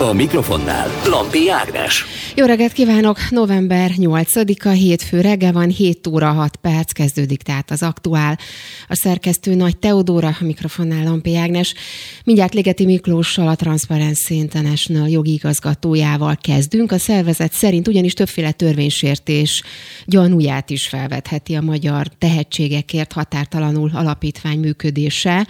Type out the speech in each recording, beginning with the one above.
A mikrofonnál Lampi Ágnes. Jó reggelt kívánok! November 8-a, hétfő reggel van, 7 óra 6 perc kezdődik tehát az aktuál. A szerkesztő Nagy Teodóra, a mikrofonnál Lampi Ágnes. Mindjárt Ligeti Miklóssal, a Transparency International jogi igazgatójával kezdünk. A szervezet szerint ugyanis többféle törvénysértés gyanúját is felvetheti a magyar tehetségekért határtalanul alapítvány működése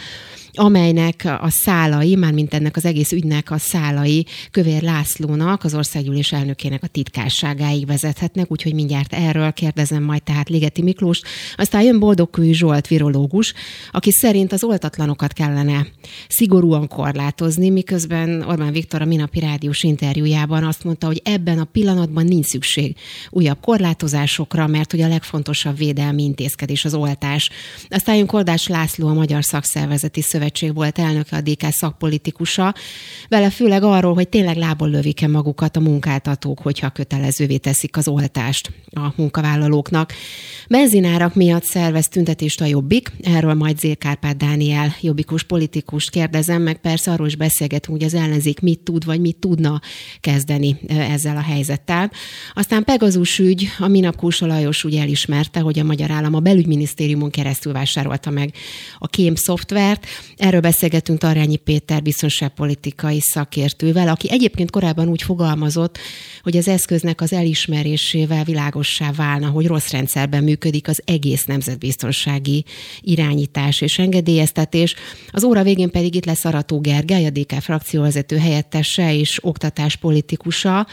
amelynek a szálai, mármint ennek az egész ügynek a szálai Kövér Lászlónak, az országgyűlés elnökének a titkárságáig vezethetnek, úgyhogy mindjárt erről kérdezem majd tehát Ligeti Miklós. Aztán jön Boldogkői Zsolt, virológus, aki szerint az oltatlanokat kellene szigorúan korlátozni, miközben Orbán Viktor a minapi rádiós interjújában azt mondta, hogy ebben a pillanatban nincs szükség újabb korlátozásokra, mert hogy a legfontosabb védelmi intézkedés az oltás. Aztán jön Kordás László, a Magyar Szakszervezeti Szövetség Szövetség volt elnöke, a DK szakpolitikusa, vele főleg arról, hogy tényleg lából lövik-e magukat a munkáltatók, hogyha kötelezővé teszik az oltást a munkavállalóknak. Benzinárak miatt szervez tüntetést a Jobbik, erről majd Zérkárpát Dániel jobbikus politikus kérdezem, meg persze arról is beszélgetünk, hogy az ellenzék mit tud, vagy mit tudna kezdeni ezzel a helyzettel. Aztán Pegazus ügy, a minap Kúsa Lajos úgy elismerte, hogy a magyar állam a belügyminisztériumon keresztül vásárolta meg a kém szoftvert. Erről beszélgetünk Tarjányi Péter biztonságpolitikai szakértővel, aki egyébként korábban úgy fogalmazott, hogy az eszköznek az elismerésével világossá válna, hogy rossz rendszerben működik az egész nemzetbiztonsági irányítás és engedélyeztetés. Az óra végén pedig itt lesz Arató Gergely, a DK frakcióvezető helyettese és oktatáspolitikusa.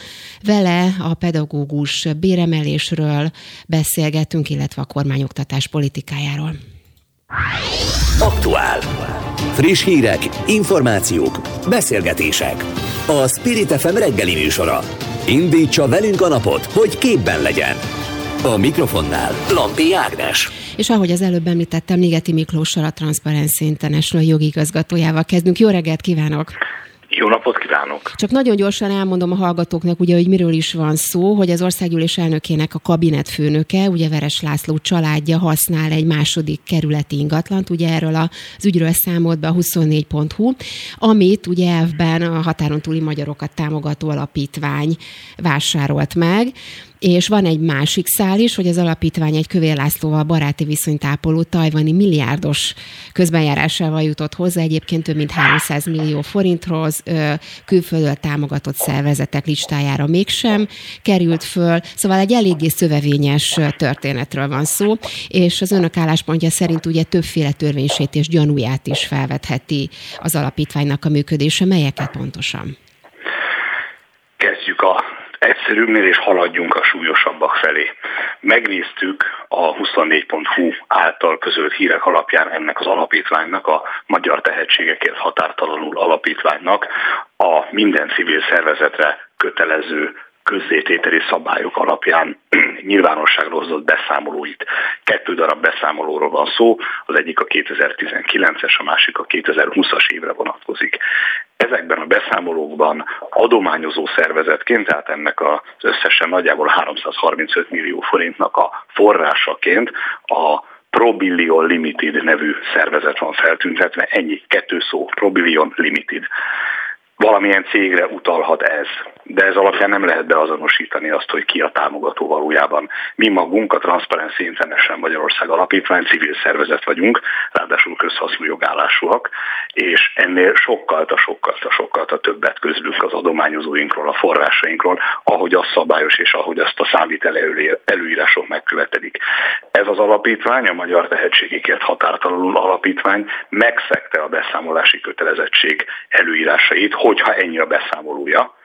Vele a pedagógus béremelésről beszélgetünk, illetve a kormányoktatás politikájáról. Aktuál. Friss hírek, információk, beszélgetések. A Spirit FM reggeli műsora. Indítsa velünk a napot, hogy képben legyen. A mikrofonnál Lampi Ágnes. És ahogy az előbb említettem, Ligeti Miklóssal, a Transparency International jogi igazgatójával kezdünk. Jó reggelt kívánok! Jó napot kívánok! Csak nagyon gyorsan elmondom a hallgatóknak, ugye, hogy miről is van szó, hogy az országgyűlés elnökének a kabinetfőnöke, ugye Veres László családja használ egy második kerületi ingatlant, ugye erről az ügyről számolt be a 24.hu, amit ugye elvben a határon túli magyarokat támogató alapítvány vásárolt meg és van egy másik szál is, hogy az alapítvány egy Kövér Lászlóval baráti viszonyt ápoló tajvani milliárdos közbenjárásával jutott hozzá, egyébként több mint 300 millió forinthoz, külföldről támogatott szervezetek listájára mégsem került föl, szóval egy eléggé szövevényes történetről van szó, és az önök álláspontja szerint ugye többféle törvénysítés gyanúját is felvetheti az alapítványnak a működése. Melyeket pontosan? Kezdjük a egyszerűbbnél, és haladjunk a súlyosabbak felé. Megnéztük a 24.hu által közölt hírek alapján ennek az alapítványnak, a Magyar Tehetségekért Határtalanul Alapítványnak a minden civil szervezetre kötelező közzétételi szabályok alapján nyilvánosságra hozott beszámolóit. Kettő darab beszámolóról van szó, az egyik a 2019-es, a másik a 2020-as évre vonatkozik. Ezekben a beszámolókban adományozó szervezetként, tehát ennek az összesen nagyjából 335 millió forintnak a forrásaként a Probillion Limited nevű szervezet van feltüntetve, ennyi, kettő szó, Probillion Limited. Valamilyen cégre utalhat ez, de ez alapján nem lehet beazonosítani azt, hogy ki a támogató valójában. Mi magunk a Transparency International Magyarország Alapítvány civil szervezet vagyunk, ráadásul közhasznú jogállásúak, és ennél sokkal, a sokkal, a sokkal a többet közlünk az adományozóinkról, a forrásainkról, ahogy az szabályos és ahogy azt a számvitel előírások megkövetelik. Ez az alapítvány, a Magyar Tehetségikért Határtalanul Alapítvány megszegte a beszámolási kötelezettség előírásait, hogyha ennyi a beszámolója.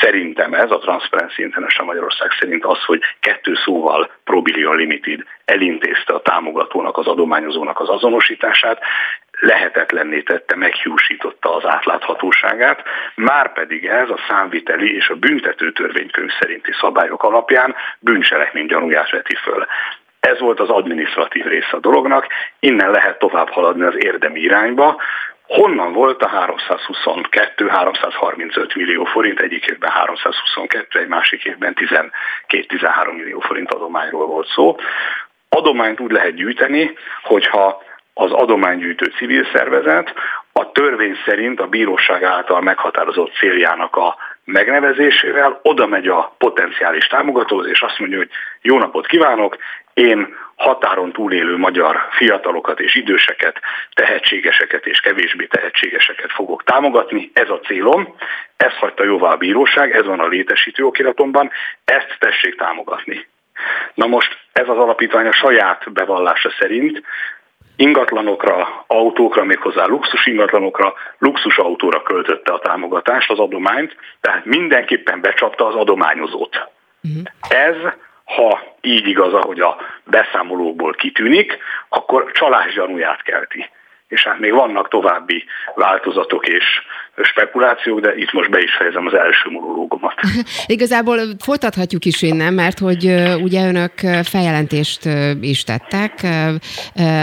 Szerintem ez a Transparency International Magyarország szerint az, hogy kettő szóval Probillion Limited elintézte a támogatónak, az adományozónak az azonosítását, lehetetlenné tette, meghiúsította az átláthatóságát, már pedig ez a számviteli és a büntető törvénykönyv szerinti szabályok alapján bűncselekmény gyanúját veti föl. Ez volt az administratív része a dolognak, innen lehet tovább haladni az érdemi irányba, honnan volt a 322-335 millió forint, egyik évben 322, egy másik évben 12-13 millió forint adományról volt szó. Adományt úgy lehet gyűjteni, hogyha az adománygyűjtő civil szervezet a törvény szerint a bíróság által meghatározott céljának a megnevezésével oda megy a potenciális támogatóhoz, és azt mondja, hogy jó napot kívánok, én határon túlélő magyar fiatalokat és időseket, tehetségeseket és kevésbé tehetségeseket fogok támogatni. Ez a célom, ezt hagyta jóvá a bíróság, ez van a létesítő okiratomban, ezt tessék támogatni. Na most ez az alapítvány a saját bevallása szerint ingatlanokra, autókra, méghozzá luxus ingatlanokra, luxus autóra költötte a támogatást, az adományt, tehát mindenképpen becsapta az adományozót. Uh-huh. Ez, ha így igaz, ahogy a beszámolókból kitűnik, akkor csalás gyanúját kelti és hát még vannak további változatok és spekulációk, de itt most be is fejezem az első monológomat. Igazából folytathatjuk is innen, mert hogy ugye önök feljelentést is tettek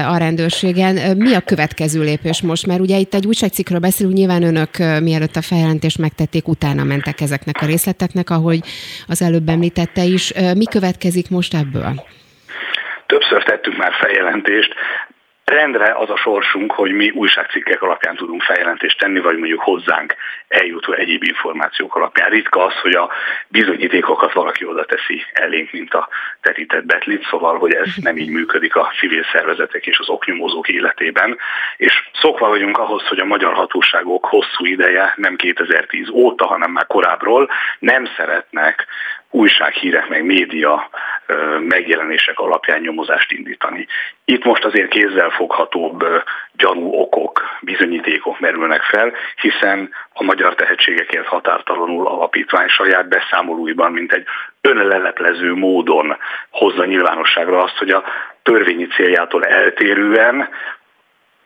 a rendőrségen. Mi a következő lépés most? Mert ugye itt egy újságcikkről beszélünk, nyilván önök mielőtt a feljelentést megtették, utána mentek ezeknek a részleteknek, ahogy az előbb említette is. Mi következik most ebből? Többször tettünk már feljelentést, Rendre az a sorsunk, hogy mi újságcikkek alapján tudunk feljelentést tenni, vagy mondjuk hozzánk eljutó egyéb információk alapján. Ritka az, hogy a bizonyítékokat valaki oda teszi elénk, mint a terített betlit, szóval, hogy ez nem így működik a civil szervezetek és az oknyomozók életében. És szokva vagyunk ahhoz, hogy a magyar hatóságok hosszú ideje, nem 2010 óta, hanem már korábbról nem szeretnek újsághírek, meg média megjelenések alapján nyomozást indítani. Itt most azért kézzelfoghatóbb gyanú okok, bizonyítékok merülnek fel, hiszen a Magyar Tehetségekért Határtalanul Alapítvány saját beszámolóiban, mint egy önleleplező módon hozza nyilvánosságra azt, hogy a törvényi céljától eltérően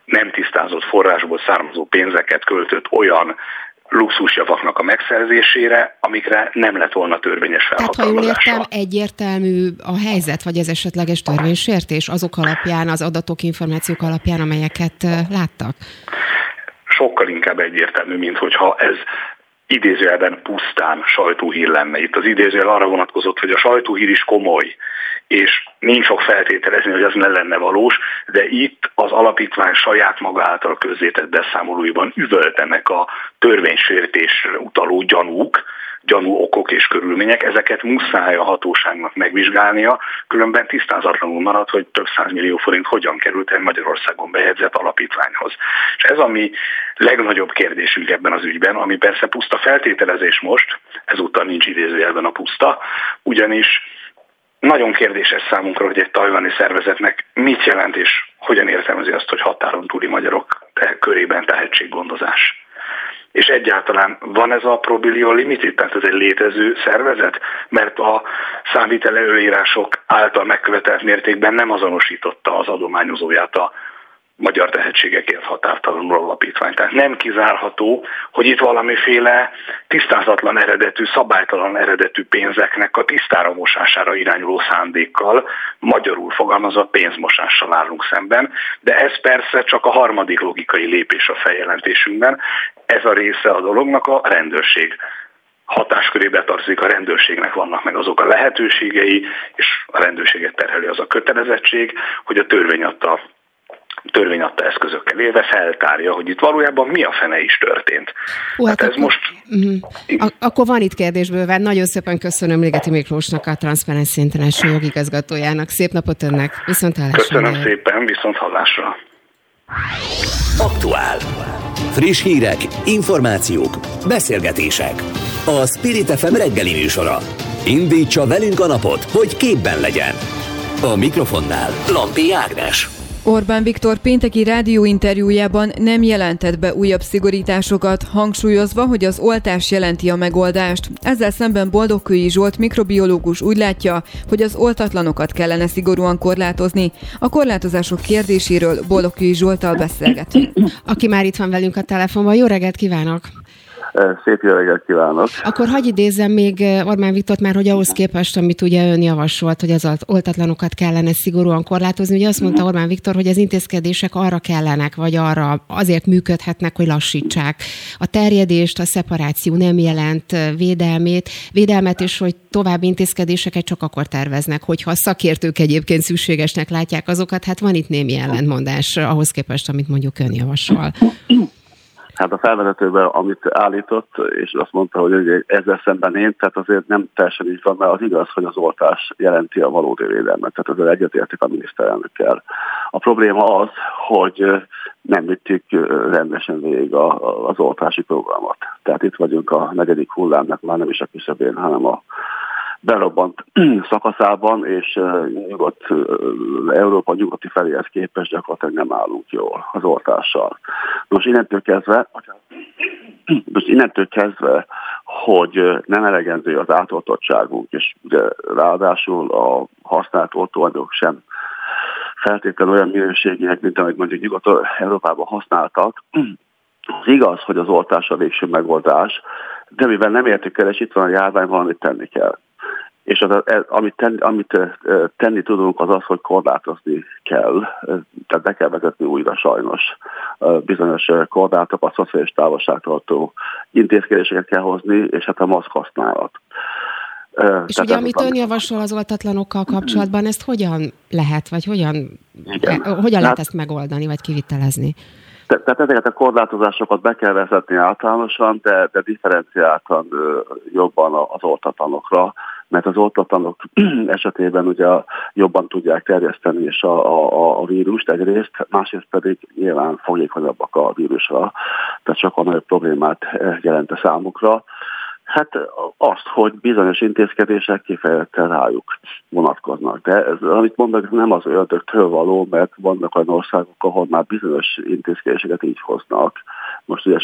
nem tisztázott forrásból származó pénzeket költött olyan luxusjavaknak a megszerzésére, amikre nem lett volna törvényes felhatalmazása. Tehát ha jól értem, egyértelmű a helyzet, vagy ez esetleges törvénysértés azok alapján, az adatok, információk alapján, amelyeket láttak? Sokkal inkább egyértelmű, mint hogyha ez idézőjelben pusztán sajtóhír lenne. Itt az idézőjel arra vonatkozott, hogy a sajtóhír is komoly, és nincs sok feltételezni, hogy az ne lenne valós, de itt az alapítvány saját maga által közzétett beszámolóiban üvöltenek a törvénysértésre utaló gyanúk, gyanú okok és körülmények, ezeket muszáj a hatóságnak megvizsgálnia, különben tisztázatlanul marad, hogy több millió forint hogyan került el Magyarországon bejegyzett alapítványhoz. És ez a mi legnagyobb kérdésünk ebben az ügyben, ami persze puszta feltételezés most, ezúttal nincs idézőjelben a puszta, ugyanis nagyon kérdéses számunkra, hogy egy tajvani szervezetnek mit jelent és hogyan értelmezi azt, hogy határon túli magyarok körében tehetséggondozás. És egyáltalán van ez a Probillion Limited, tehát ez egy létező szervezet, mert a számvitele előírások által megkövetelt mértékben nem azonosította az adományozóját a magyar tehetségekért határtalanul alapítvány. Tehát nem kizárható, hogy itt valamiféle tisztázatlan eredetű, szabálytalan eredetű pénzeknek a tisztára mosására irányuló szándékkal, magyarul fogalmazva pénzmosással állunk szemben, de ez persze csak a harmadik logikai lépés a feljelentésünkben. Ez a része a dolognak a rendőrség hatáskörébe tartozik a rendőrségnek, vannak meg azok a lehetőségei, és a rendőrséget terheli az a kötelezettség, hogy a törvény adta törvény adta eszközökkel élve feltárja, hogy itt valójában mi a fene is történt. Ó, hát, hát ez akkor, most... Uh-huh. Ak- akkor van itt kérdésbőven. Nagyon szépen köszönöm Ligeti Miklósnak, a Transparency International jogigazgatójának. Szép napot önnek. Viszont hallásra. Köszönöm jön. szépen, viszont hallásra. Aktuál. Friss hírek, információk, beszélgetések. A Spirit FM reggeli műsora. Indítsa velünk a napot, hogy képben legyen. A mikrofonnál Lampi Ágnes. Orbán Viktor pénteki rádióinterjújában nem jelentett be újabb szigorításokat, hangsúlyozva, hogy az oltás jelenti a megoldást. Ezzel szemben Boldogkői Zsolt mikrobiológus úgy látja, hogy az oltatlanokat kellene szigorúan korlátozni. A korlátozások kérdéséről Boldogkői Zsoltal beszélgetünk. Aki már itt van velünk a telefonban. Jó reggelt kívánok! Szép jó reggelt kívánok! Akkor hagyj idézzem még Orbán Viktort már, hogy ahhoz képest, amit ugye ön javasolt, hogy az oltatlanokat kellene szigorúan korlátozni, ugye azt mondta Orbán Viktor, hogy az intézkedések arra kellenek, vagy arra azért működhetnek, hogy lassítsák a terjedést, a szeparáció nem jelent védelmét, védelmet, és hogy további intézkedéseket csak akkor terveznek, hogyha a szakértők egyébként szükségesnek látják azokat, hát van itt némi ellentmondás ahhoz képest, amit mondjuk ön javasol. Hát a felvezetőben, amit állított, és azt mondta, hogy ezzel szemben én, tehát azért nem teljesen így van, mert az igaz, hogy az oltás jelenti a valódi védelmet, tehát ezzel egyetértek a miniszterelnökkel. A probléma az, hogy nem vittük rendesen végig az oltási programot. Tehát itt vagyunk a negyedik hullámnak, már nem is a küszöbén, hanem a berobbant szakaszában, és nyugodt, Európa nyugati feléhez képest gyakorlatilag nem állunk jól az oltással. Most innentől kezdve, most innentől kezdve, hogy nem elegendő az átoltottságunk, és ugye ráadásul a használt oltóanyagok sem feltétlenül olyan minőségűek, mint amit mondjuk Nyugat-Európában használtak. Az igaz, hogy az oltás a végső megoldás, de mivel nem értük el, és itt van a járvány, valamit tenni kell és az, amit, tenni, amit tenni tudunk, az az, hogy korlátozni kell, tehát be kell vezetni újra sajnos bizonyos korlátokat, szociális távolságtartó intézkedéseket kell hozni, és hát a maszk használat. És Tehát ugye, amit ön javasol az oltatlanokkal kapcsolatban, ezt hogyan lehet, vagy hogyan, Igen. hogyan lehet hát, ezt megoldani, vagy kivitelezni? Tehát ezeket a korlátozásokat be kell vezetni általánosan, de, de differenciáltan jobban az oltatlanokra, mert az oltatlanok esetében ugye jobban tudják terjeszteni és a, a, a vírust egyrészt, másrészt pedig nyilván fogékonyabbak a vírusra, tehát sokkal nagyobb problémát jelent a számukra. Hát azt, hogy bizonyos intézkedések kifejezetten rájuk vonatkoznak. De ez, amit mondok, nem az ördögtől való, mert vannak olyan országok, ahol már bizonyos intézkedéseket így hoznak. Most ugye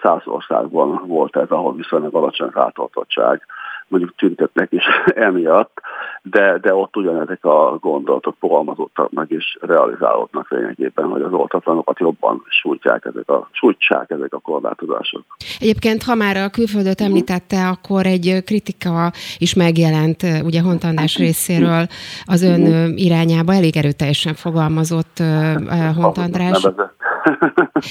száz, országban volt ez, ahol viszonylag alacsony rátoltottság mondjuk tüntetnek is emiatt, de, de ott ugyanezek a gondolatok fogalmazottak meg és realizálódnak lényegében, hogy az oltatlanokat jobban sújtják ezek a, sújtsák ezek a korlátozások. Egyébként, ha már a külföldöt említette, akkor egy kritika is megjelent ugye Hontandás részéről az ön irányába, elég erőteljesen fogalmazott Hontandrás.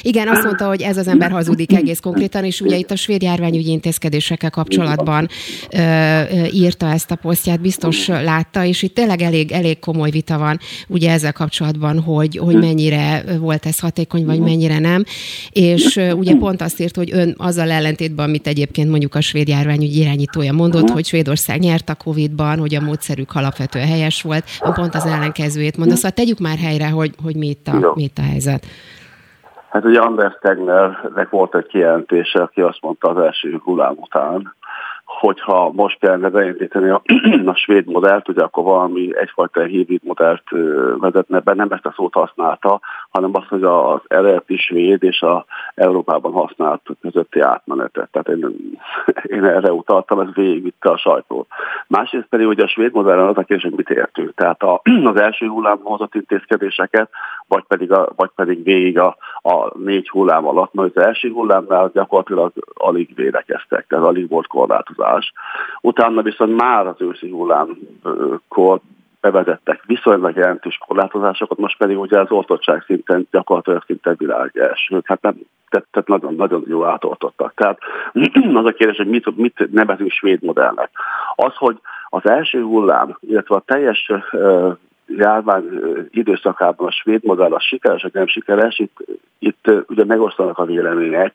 Igen, azt mondta, hogy ez az ember hazudik egész konkrétan, és ugye itt a svéd járványügyi intézkedésekkel kapcsolatban ö, ö, írta ezt a posztját, biztos látta, és itt tényleg elég, elég komoly vita van ugye ezzel kapcsolatban, hogy, hogy mennyire volt ez hatékony, vagy mennyire nem. És ugye pont azt írt, hogy ön azzal ellentétben, amit egyébként mondjuk a svéd járványügyi irányítója mondott, hogy Svédország nyert a Covid-ban, hogy a módszerük alapvetően helyes volt, pont az ellenkezőjét mondta. Szóval tegyük már helyre, hogy, hogy mi, itt a, mi itt a helyzet. Hát ugye Anders Tegnernek volt egy kijelentése, aki azt mondta az első hullám után, hogyha most kellene beindítani a, a svéd modellt, ugye akkor valami egyfajta hibrid modellt vezetne be, nem ezt a szót használta, hanem azt, hogy az eredeti svéd és a Európában használt közötti átmenetet. Tehát én, én erre utaltam, ez végigvitte a sajtót. Másrészt pedig ugye a svéd modellen az a kérdés, hogy mit értünk. Tehát a, az első hullámban hozott intézkedéseket, vagy pedig, a, vagy pedig végig a, a négy hullám alatt, mert az első hullámnál gyakorlatilag alig védekeztek, tehát alig volt korlátozás. Utána viszont már az őszi hullámkor bevezettek viszonylag jelentős korlátozásokat, most pedig ugye az oltottság szinten gyakorlatilag szinte világ első. Hát nem, tehát, nagyon, nagyon jó átoltottak. Tehát az a kérdés, hogy mit, mit nevezünk svéd modellnek. Az, hogy az első hullám, illetve a teljes járvány időszakában a svéd modell a sikeres, vagy nem sikeres, itt, itt ugye megosztanak a vélemények.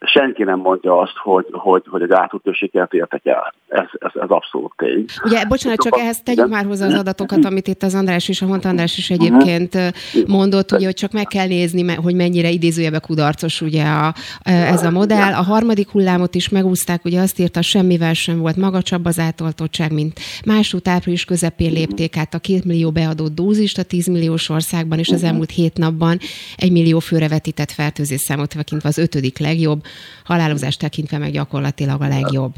Senki nem mondja azt, hogy, hogy, hogy egy átutó sikert értek el. Ez, ez, ez abszolút tény. Ugye, bocsánat, csak ehhez tegyük már hozzá az adatokat, amit itt az András és a Hont András is egyébként mondott, ugye, hogy csak meg kell nézni, hogy mennyire idézőjebe kudarcos ugye a, ez a modell. A harmadik hullámot is megúzták, ugye azt írta, semmivel sem volt magasabb az átoltottság, mint másút április közepén lépték át a két millió beadott dózist a 10 milliós országban, és az mhm. elmúlt hét napban egy millió főre vetített fertőzés számot tekintve az ötödik legjobb, halálozást tekintve meg gyakorlatilag a legjobb.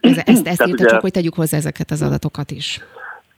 Ez, ezt, ezt írta, csak hogy tegyük hozzá ezeket az adatokat is.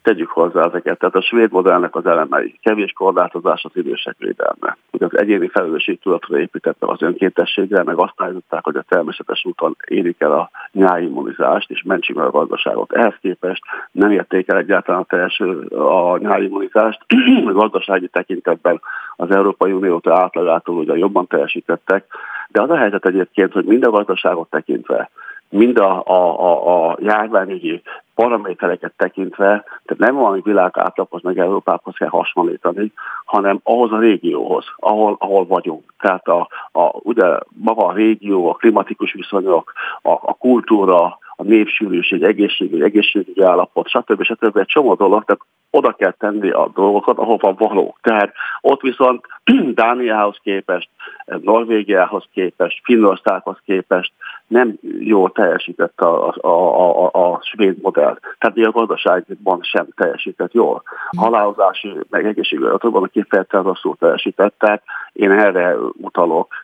Tegyük hozzá ezeket. Tehát a svéd modellnek az elemei, kevés korlátozás az idősek védelme. Ugye az egyéni felelősségtudatra épített meg az önkéntességre, meg azt állították, hogy a természetes úton érik el a nyáimmunizást, és mentsük meg a gazdaságot. Ehhez képest nem érték el egyáltalán a teljes a nyáimmunizást. a gazdasági tekintetben az Európai Uniótól átlagától ugye jobban teljesítettek, de az a helyzet egyébként, hogy mind a gazdaságot tekintve, mind a, a, a, a járványügyi paramétereket tekintve, tehát nem valami világ átlaghoz meg Európához kell hasonlítani, hanem ahhoz a régióhoz, ahol, ahol vagyunk. Tehát a, a, ugye maga a régió, a klimatikus viszonyok, a, a kultúra, a népsűrűség, egészségügy, egészségügyi állapot, stb. stb. Egy csomó dolog, tehát oda kell tenni a dolgokat, ahova való. Tehát ott viszont Dániához képest, Norvégiához képest, Finnországhoz képest nem jól teljesített a, a, a, a, a svéd modell. Tehát a gazdaságban sem teljesített jól. A halálozási, meg egészségügyi adatokban kifejezetten rosszul teljesített. Tehát én erre utalok,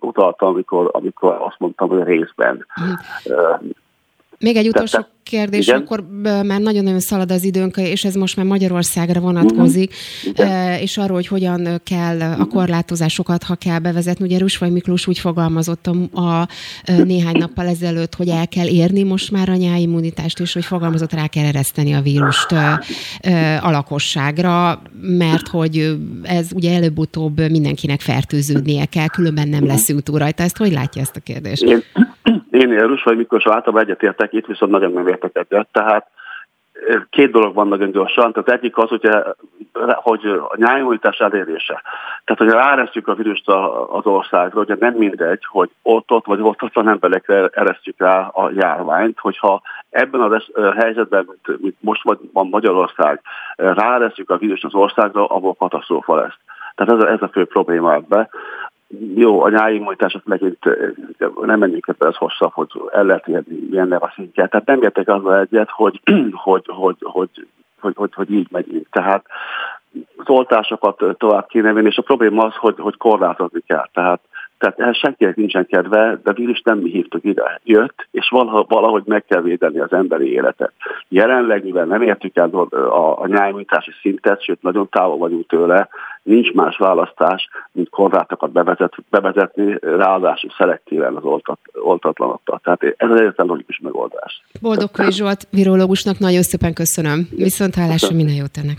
utaltam, amikor, amikor azt mondtam, hogy részben. Még egy utolsó Tehát, kérdés, igen? akkor már nagyon-nagyon szalad az időnk, és ez most már Magyarországra vonatkozik, uh-huh. és arról, hogy hogyan kell a mhm. korlátozásokat, ha kell bevezetni. Ugye Rusvaj Miklós úgy fogalmazott a, a néhány nappal ezelőtt, hogy el kell érni most már a nyáimmunitást, és hogy fogalmazott, rá kell ereszteni a vírust a lakosságra, mert hogy ez ugye előbb-utóbb mindenkinek fertőződnie kell, különben nem lesz útú rajta. Ezt hogy látja ezt a kérdést? Én, én Érus vagy Miklós általában egyetértek, itt viszont nagyon nem értek egyet. Tehát két dolog van nagyon gyorsan. Tehát egyik az, hogy, hogy a nyájújtás elérése. Tehát, hogy ráresztjük a vírust az országra, ugye nem mindegy, hogy ott-ott vagy ott-ott van emberekre eresztjük rá a járványt, hogyha ebben a helyzetben, mint most van Magyarország, ráresztjük a vírust az országra, abból katasztrófa lesz. Tehát ez a, ez a fő probléma ebben jó, a nyári immunitásot megint nem menjünk ebbe az hosszabb, hogy el lehet érni milyen a szintját. Tehát nem értek azzal egyet, hogy, hogy, hogy, hogy, hogy, hogy, hogy így megyünk. Tehát az oltásokat tovább kéne venni, és a probléma az, hogy, hogy korlátozni kell. Tehát tehát ehhez senkinek nincsen kedve, de vírus nem mi hívtuk ide. Jött, és valahogy meg kell védeni az emberi életet. Jelenleg, mivel nem értük el a, a nyájműtási szintet, sőt nagyon távol vagyunk tőle, nincs más választás, mint korlátokat bevezet, bevezetni, ráadásul szelektíven az oltat, oltatlanokkal. Tehát ez az egyetlen logikus megoldás. Boldog Zsolt, virológusnak nagyon szépen köszönöm. Viszont hálásra minden jót ennek.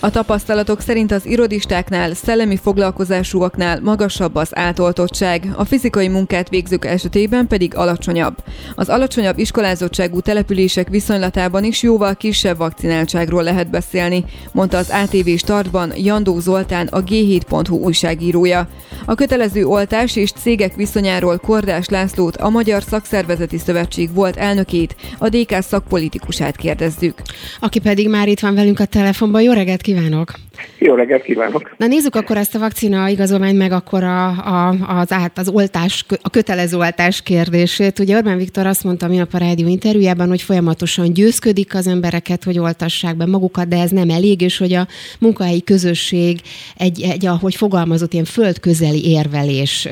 A tapasztalatok szerint az irodistáknál, szellemi foglalkozásúaknál magasabb az átoltottság, a fizikai munkát végzők esetében pedig alacsonyabb. Az alacsonyabb iskolázottságú települések viszonylatában is jóval kisebb vakcináltságról lehet beszélni, mondta az ATV Startban Jandó Zoltán, a G7.hu újságírója. A kötelező oltás és cégek viszonyáról Kordás Lászlót, a Magyar Szakszervezeti Szövetség volt elnökét, a DK szakpolitikusát kérdezzük. Aki pedig már itt van velünk a telefonban. Jó reggelt kívánok! Jó reggelt kívánok! Na nézzük akkor ezt a vakcina igazolványt, meg akkor a, a, az, át, az oltás, a kötelező oltás kérdését. Ugye Orbán Viktor azt mondta minap a rádió interjújában, hogy folyamatosan győzködik az embereket, hogy oltassák be magukat, de ez nem elég, és hogy a munkahelyi közösség egy, egy ahogy fogalmazott, ilyen földközeli érvelés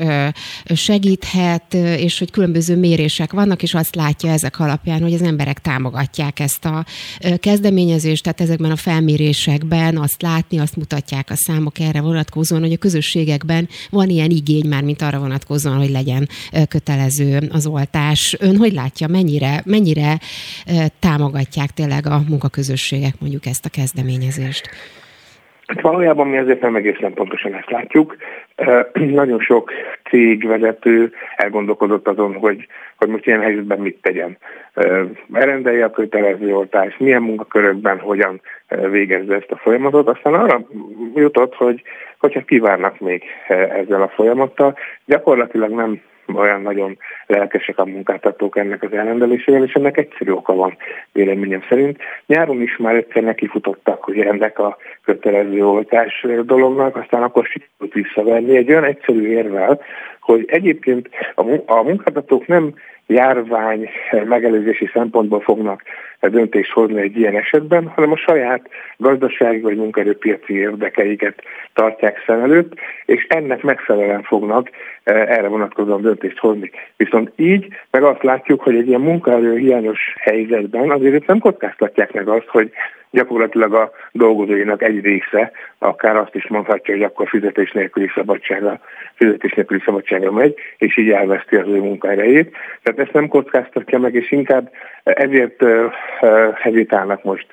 segíthet, és hogy különböző mérések vannak, és azt látja ezek alapján, hogy az emberek támogatják ezt a kezdeményezést, tehát ezekben a felmérésekben ellen azt látni, azt mutatják a számok erre vonatkozóan, hogy a közösségekben van ilyen igény már, mint arra vonatkozóan, hogy legyen kötelező az oltás. Ön hogy látja, mennyire, mennyire támogatják tényleg a munkaközösségek mondjuk ezt a kezdeményezést? Hát valójában mi azért nem egészen pontosan ezt látjuk. Nagyon sok cégvezető elgondolkodott azon, hogy, hogy most ilyen helyzetben mit tegyen. Elrendelje a kötelező oltást, milyen munkakörökben hogyan végezze ezt a folyamatot. Aztán arra jutott, hogy hogyha kívánnak még ezzel a folyamattal, gyakorlatilag nem olyan nagyon lelkesek a munkáltatók ennek az elrendelésével, és ennek egyszerű oka van véleményem szerint. Nyáron is már egyszer nekifutottak, hogy ennek a kötelező oltás dolognak, aztán akkor sikerült visszaverni egy olyan egyszerű érvel, hogy egyébként a munkáltatók nem járvány megelőzési szempontból fognak döntést hozni egy ilyen esetben, hanem a saját gazdasági vagy munkaerőpiaci érdekeiket tartják szem előtt, és ennek megfelelően fognak erre vonatkozóan döntést hozni. Viszont így meg azt látjuk, hogy egy ilyen munkaerő hiányos helyzetben azért nem kockáztatják meg azt, hogy gyakorlatilag a dolgozóinak egy része akár azt is mondhatja, hogy akkor fizetés nélküli szabadságra, fizetés nélküli szabadságra megy, és így elveszti az ő munkaerejét. Tehát ezt nem kockáztatja meg, és inkább ezért hezitálnak most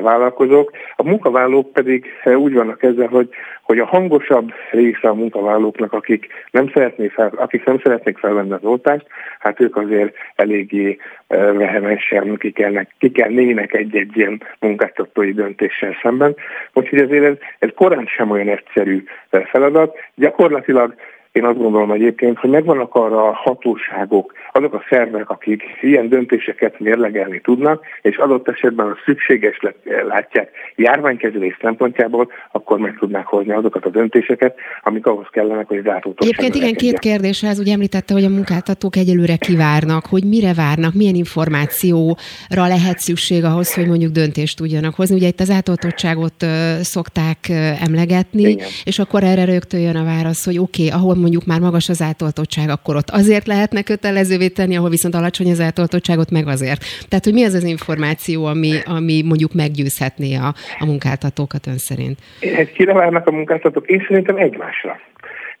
vállalkozók. A munkavállalók pedig úgy vannak ezzel, hogy, hogy a hangosabb része a munkavállalóknak, akik nem, szeretnék fel, akik nem szeretnék felvenni az oltást, hát ők azért eléggé vehemensen kikelnek, kikelnének egy-egy ilyen munkáltatói döntéssel szemben. Úgyhogy azért ez, ez korán sem olyan egyszerű feladat. Gyakorlatilag én azt gondolom egyébként, hogy megvannak arra a hatóságok, azok a szervek, akik ilyen döntéseket mérlegelni tudnak, és adott esetben a szükséges látják járványkezelés szempontjából, akkor meg tudnák hozni azokat a döntéseket, amik ahhoz kellenek, hogy zártótosság. Egyébként igen, két kérdés, ez ugye említette, hogy a munkáltatók egyelőre kivárnak, hogy mire várnak, milyen információra lehet szükség ahhoz, hogy mondjuk döntést tudjanak hozni. Ugye itt az átoltottságot szokták emlegetni, igen. és akkor erre rögtön jön a válasz, hogy oké, okay, ahol mondjuk már magas az átoltottság, akkor ott azért lehetne kötelezővé tenni, ahol viszont alacsony az átoltottságot, meg azért. Tehát, hogy mi az az információ, ami, ami mondjuk meggyőzhetné a, a munkáltatókat ön szerint? Egy kire várnak a munkáltatók? Én szerintem egymásra.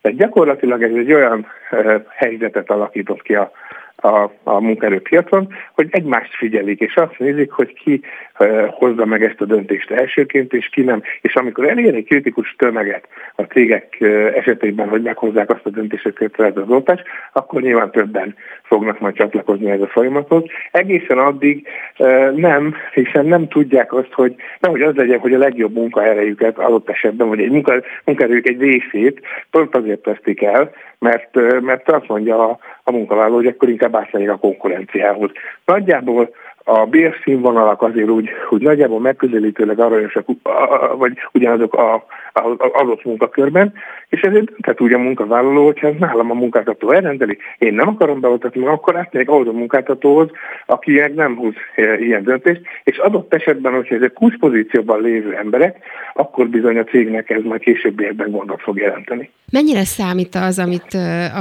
Tehát gyakorlatilag ez egy olyan helyzetet alakított ki a, a, a munkaerőpiacon, hogy egymást figyelik, és azt nézik, hogy ki hozza meg ezt a döntést elsőként, és ki nem. És amikor elér egy kritikus tömeget a cégek esetében, hogy meghozzák azt a döntést, hogy kötelező az oltás, akkor nyilván többen fognak majd csatlakozni ez a folyamathoz. Egészen addig nem, hiszen nem tudják azt, hogy nehogy az legyen, hogy a legjobb munkaerejüket adott esetben, vagy egy munka, munkaerőjük egy részét pont azért vesztik el, mert, mert azt mondja a, a munkavállaló, hogy akkor inkább átmenjék a konkurenciához. Nagyjából a bérszínvonalak azért úgy, úgy nagyjából megközelítőleg aranyosak, vagy ugyanazok a, az adott munkakörben, és ezért dönthet úgy a munkavállaló, hogyha nálam a munkáltató elrendeli, én nem akarom beoltatni, akkor átmegyek ahhoz a munkáltatóhoz, aki nem húz e, ilyen döntést, és adott esetben, hogyha ezek kulcspozícióban lévő emberek, akkor bizony a cégnek ez majd későbbiekben gondot fog jelenteni. Mennyire számít az, amit,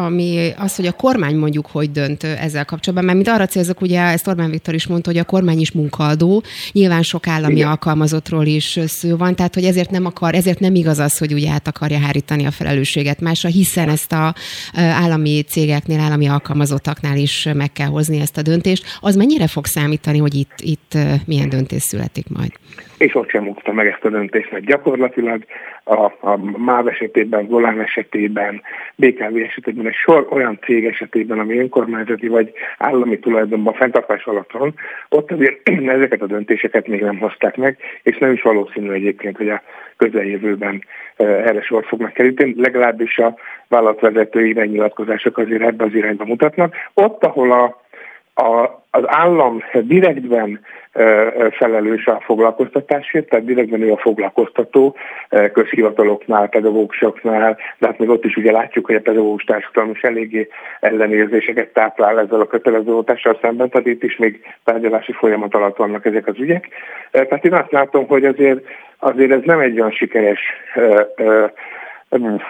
ami, az, hogy a kormány mondjuk hogy dönt ezzel kapcsolatban? Mert mint arra célzok, ugye ezt Orbán Viktor is mondta, hogy a kormány is munkaadó, nyilván sok állami Igen. alkalmazottról is szó van, tehát hogy ezért nem akar, ezért nem igaz az, hogy ugye át akarja hárítani a felelősséget másra, hiszen ezt a állami cégeknél, állami alkalmazottaknál is meg kell hozni ezt a döntést. Az mennyire fog számítani, hogy itt, itt milyen döntés születik majd? És ott sem hozta meg ezt a döntést, mert gyakorlatilag a, a MÁV esetében, Volán esetében, BKV esetében, egy sor olyan cég esetében, ami önkormányzati vagy állami tulajdonban fenntartás alatt van, ott azért ezeket a döntéseket még nem hozták meg, és nem is valószínű egyébként, hogy a közeljövőben e, erre sor fognak kerülni, legalábbis a vállalatvezetői iránynyilatkozások azért ebbe az irányba mutatnak. Ott, ahol a a, az állam direktben felelős a foglalkoztatásért, tehát direktben ő a foglalkoztató közhivataloknál, pedagógusoknál, de hát még ott is ugye látjuk, hogy a pedagógus társadalom is eléggé ellenérzéseket táplál ezzel a kötelező oltással szemben, tehát itt is még tárgyalási folyamat alatt vannak ezek az ügyek. Tehát én azt látom, hogy azért, azért ez nem egy olyan sikeres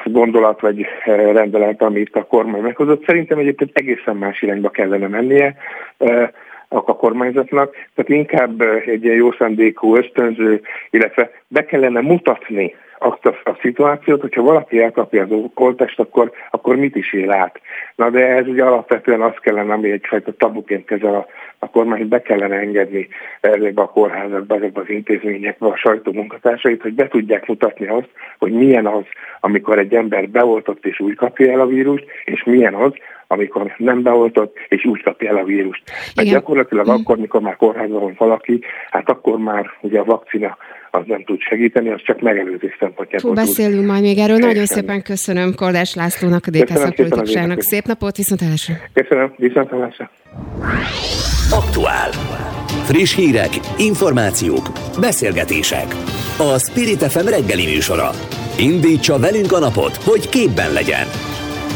gondolat vagy eh, rendelet, amit a kormány meghozott. Szerintem egyébként egészen más irányba kellene mennie eh, a kormányzatnak, tehát inkább eh, egy ilyen jó szándékú ösztönző, illetve be kellene mutatni azt a, a szituációt, hogyha valaki elkapja az oltást, akkor, akkor mit is él át. Na de ez ugye alapvetően azt kellene, ami egyfajta tabuként kezel a, a kormány, hogy be kellene engedni ezekbe a kórházakba, ezekbe az intézményekbe a sajtó munkatársait, hogy be tudják mutatni azt, hogy milyen az, amikor egy ember beoltott és úgy kapja el a vírust, és milyen az, amikor nem beoltott, és úgy kapja el a vírust. Mert gyakorlatilag mm. akkor, mikor már kórházban van valaki, hát akkor már ugye a vakcina az nem tud segíteni, az csak megelőzés szempontjából. Fú, beszélünk majd még erről. Nagyon szépen köszönöm Kordás Lászlónak, a DK szakpolitikának. Szép napot, viszontlátásra! Köszönöm, viszontlátásra! Aktuál. Friss hírek, információk, beszélgetések. A Spirit FM reggeli műsora. Indítsa velünk a napot, hogy képben legyen.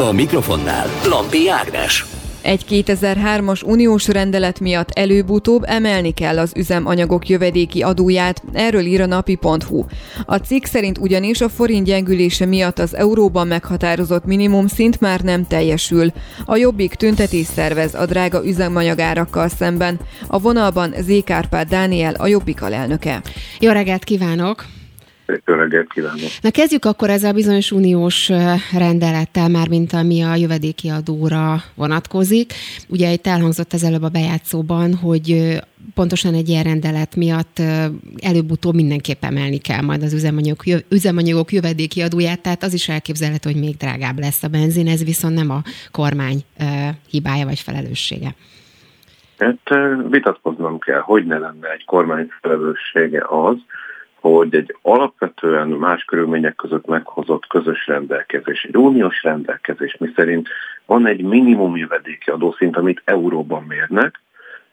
A mikrofonnál Lampi Ágnes. Egy 2003-as uniós rendelet miatt előbb-utóbb emelni kell az üzemanyagok jövedéki adóját, erről ír a napi.hu. A cikk szerint ugyanis a forint gyengülése miatt az euróban meghatározott minimum szint már nem teljesül. A Jobbik tüntetés szervez a drága üzemanyagárakkal szemben. A vonalban Zékárpád Dániel, a Jobbik alelnöke. Jó reggelt kívánok! Jó reggelt kívánok! Na kezdjük akkor ezzel a bizonyos uniós rendelettel, már mint ami a jövedéki adóra vonatkozik. Ugye itt elhangzott az előbb a bejátszóban, hogy pontosan egy ilyen rendelet miatt előbb-utóbb mindenképp emelni kell majd az üzemanyagok, üzemanyagok jövedéki adóját, tehát az is elképzelhető, hogy még drágább lesz a benzin, ez viszont nem a kormány hibája vagy felelőssége. Hát vitatkoznom kell, hogy ne lenne egy kormány felelőssége az, hogy egy alapvetően más körülmények között meghozott közös rendelkezés, egy uniós rendelkezés, miszerint van egy minimum jövedéki adószint, amit euróban mérnek,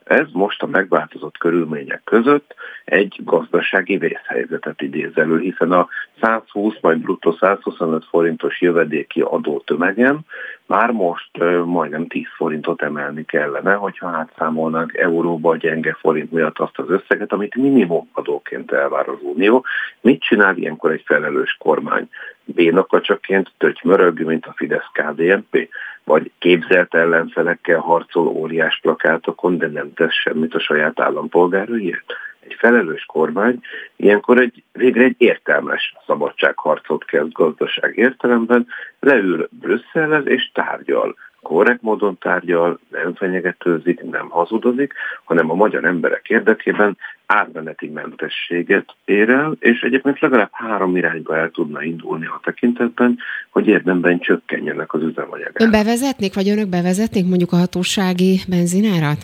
ez most a megváltozott körülmények között egy gazdasági vészhelyzetet idéz elő, hiszen a 120 majd bruttó 125 forintos jövedéki adó tömegen már most majdnem 10 forintot emelni kellene, hogyha átszámolnánk euróba a gyenge forint miatt azt az összeget, amit minimum adóként elvár az Unió. Mit csinál ilyenkor egy felelős kormány? Bénakacsaként tötymörög, mint a Fidesz-KDNP? Vagy képzelt ellenfelekkel harcol óriás plakátokon, de nem tesz semmit a saját állampolgáraiért? egy felelős kormány ilyenkor egy, végre egy értelmes szabadságharcot kezd gazdaság értelemben, leül Brüsszelhez és tárgyal. Korrekt módon tárgyal, nem fenyegetőzik, nem hazudozik, hanem a magyar emberek érdekében átmeneti mentességet ér el, és egyébként legalább három irányba el tudna indulni a tekintetben, hogy érdemben csökkenjenek az üzemanyagok. Ön bevezetnék, vagy önök bevezetnék mondjuk a hatósági benzinárat?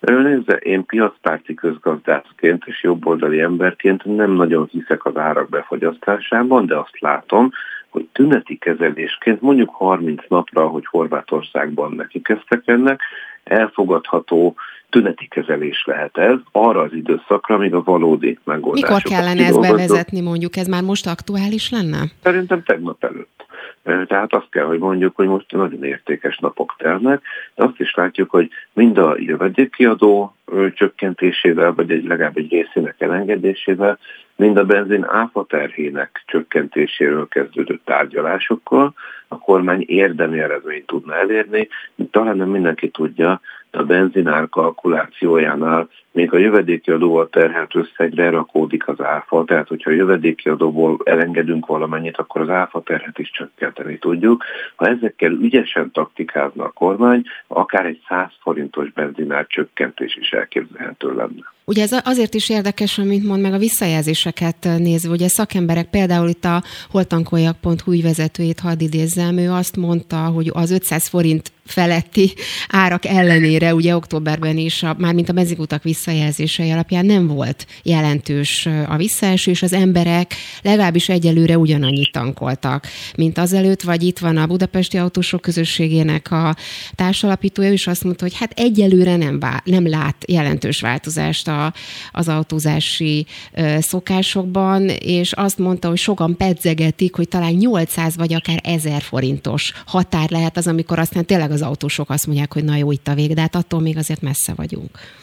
Nézze, én piacpárti közgazdászként és jobboldali emberként nem nagyon hiszek az árak befogyasztásában, de azt látom, hogy tüneti kezelésként mondjuk 30 napra, hogy Horvátországban neki kezdtek ennek, elfogadható tüneti kezelés lehet ez arra az időszakra, amíg a valódi megoldás. Mikor kellene ezt bevezetni mondjuk? Ez már most aktuális lenne? Szerintem tegnap előtt. Tehát azt kell, hogy mondjuk, hogy most nagyon értékes napok telnek, de azt is látjuk, hogy mind a jövedékiadó csökkentésével, vagy egy legalább egy részének elengedésével, mind a benzin áfa terhének csökkentéséről kezdődött tárgyalásokkal a kormány érdemi eredményt tudna elérni. Talán nem mindenki tudja, a benzinár kalkulációjánál még a jövedéki adóval terhelt összegre rakódik az áfa, tehát hogyha a jövedéki adóból elengedünk valamennyit, akkor az áfa terhet is csökkenteni tudjuk. Ha ezekkel ügyesen taktikázna a kormány, akár egy 100 forintos benzinár csökkentés is elképzelhető lenne. Ugye ez azért is érdekes, amit mond meg a visszajelzéseket nézve. Ugye szakemberek, például itt a holtankoljak.hu ügyvezetőjét hadd idézzem, ő azt mondta, hogy az 500 forint feletti árak ellenére, ugye októberben is, a, mint a mezigutak visszajelzései alapján nem volt jelentős a visszaesés, az emberek legalábbis egyelőre ugyanannyit tankoltak, mint azelőtt, vagy itt van a Budapesti Autósok Közösségének a társalapítója, és azt mondta, hogy hát egyelőre nem, vá- nem lát jelentős változást a, az autózási ö, szokásokban, és azt mondta, hogy sokan pedzegetik, hogy talán 800 vagy akár 1000 forintos határ lehet az, amikor aztán tényleg az autósok azt mondják, hogy na jó, itt a vég, de hát attól még azért messze vagyunk.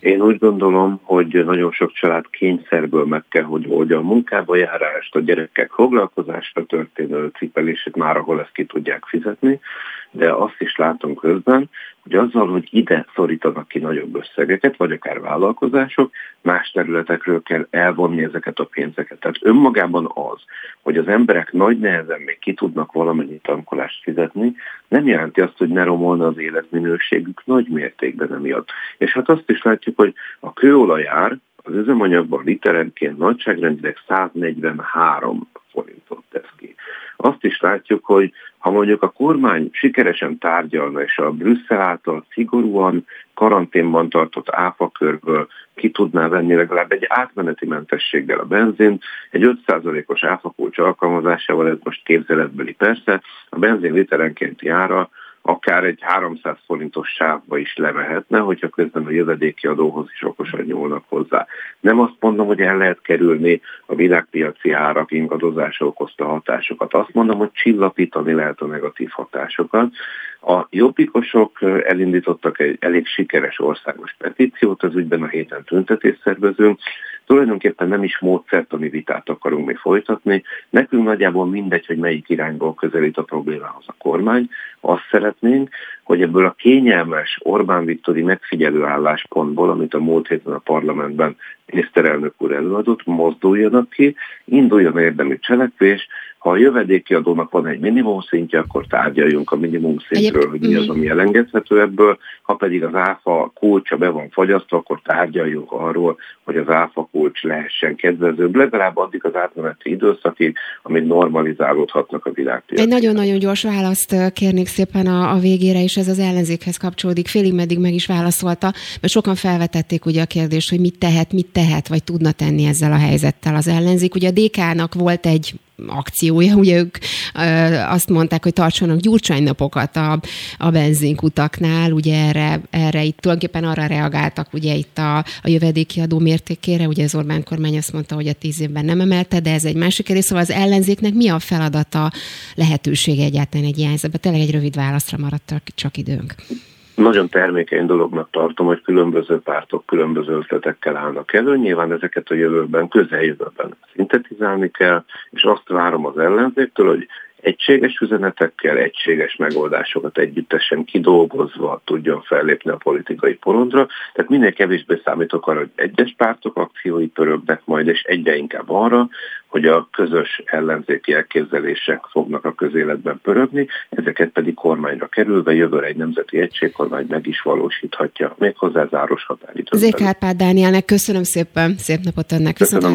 Én úgy gondolom, hogy nagyon sok család kényszerből meg kell, hogy oldja a munkába járást, a gyerekek foglalkozásra történő cipelését már, ahol ezt ki tudják fizetni, de azt is látom közben, hogy azzal, hogy ide szorítanak ki nagyobb összegeket, vagy akár vállalkozások, más területekről kell elvonni ezeket a pénzeket. Tehát önmagában az, hogy az emberek nagy nehezen még ki tudnak valamennyi tankolást fizetni, nem jelenti azt, hogy ne romolna az életminőségük nagy mértékben emiatt. És hát azt is látjuk, hogy a kőolajár az üzemanyagban literenként nagyságrendileg 143 forintot tesz ki. Azt is látjuk, hogy ha mondjuk a kormány sikeresen tárgyalna, és a Brüsszel által szigorúan karanténban tartott áfakörből ki tudná venni legalább egy átmeneti mentességgel a benzin, egy 5%-os áfakulcs alkalmazásával, ez most képzeletbeli persze, a benzin literenkénti ára akár egy 300 forintos sávba is levehetne, hogyha közben a jövedéki adóhoz is okosan nyúlnak hozzá. Nem azt mondom, hogy el lehet kerülni a világpiaci árak ingadozása okozta hatásokat. Azt mondom, hogy csillapítani lehet a negatív hatásokat. A jobbikosok elindítottak egy elég sikeres országos petíciót, az ügyben a héten tüntetést szervezünk, Tulajdonképpen nem is módszertani vitát akarunk mi folytatni. Nekünk nagyjából mindegy, hogy melyik irányból közelít a problémához a kormány. Azt szeretnénk, hogy ebből a kényelmes Orbán Viktori megfigyelő álláspontból, amit a múlt héten a parlamentben miniszterelnök úr előadott, mozduljanak ki, induljon érdemi cselekvés, ha a jövedéki adónak van egy minimum szintje, akkor tárgyaljunk a minimum szintről, hogy mi az, ami elengedhető ebből. Ha pedig az áfa kulcsa be van fagyasztva, akkor tárgyaljunk arról, hogy az áfa kulcs lehessen kedvezőbb, legalább addig az átmeneti időszakig, amíg normalizálódhatnak a világpiacok. Egy nagyon-nagyon gyors választ kérnék szépen a, a végére, és ez az ellenzékhez kapcsolódik. Félig meddig meg is válaszolta, mert sokan felvetették ugye a kérdést, hogy mit tehet, mit tehet, vagy tudna tenni ezzel a helyzettel az ellenzék. Ugye a DK-nak volt egy akciója, ugye ők azt mondták, hogy tartsanak gyurcsánynapokat a, a benzinkutaknál, ugye erre, erre itt tulajdonképpen arra reagáltak, ugye itt a, a jövedéki adó mértékére, ugye az Orbán kormány azt mondta, hogy a tíz évben nem emelte, de ez egy másik kérdés, szóval az ellenzéknek mi a feladata, lehetősége egyáltalán egy ilyen helyzetben? Tényleg egy rövid válaszra maradt csak időnk. Nagyon termékeny dolognak tartom, hogy különböző pártok különböző ötletekkel állnak elő. Nyilván ezeket a jövőben, közeljövőben szintetizálni kell, és azt várom az ellenzéktől, hogy egységes üzenetekkel, egységes megoldásokat együttesen kidolgozva tudjon fellépni a politikai porondra. Tehát minél kevésbé számítok arra, hogy egyes pártok akciói pörögnek majd, és egyre inkább arra, hogy a közös ellenzéki elképzelések fognak a közéletben pörögni, ezeket pedig kormányra kerülve jövőre egy nemzeti egységkormány meg is valósíthatja, méghozzá záros határidőben. Zé Kárpát Dánielnek köszönöm szépen, szép napot önnek, Köszönöm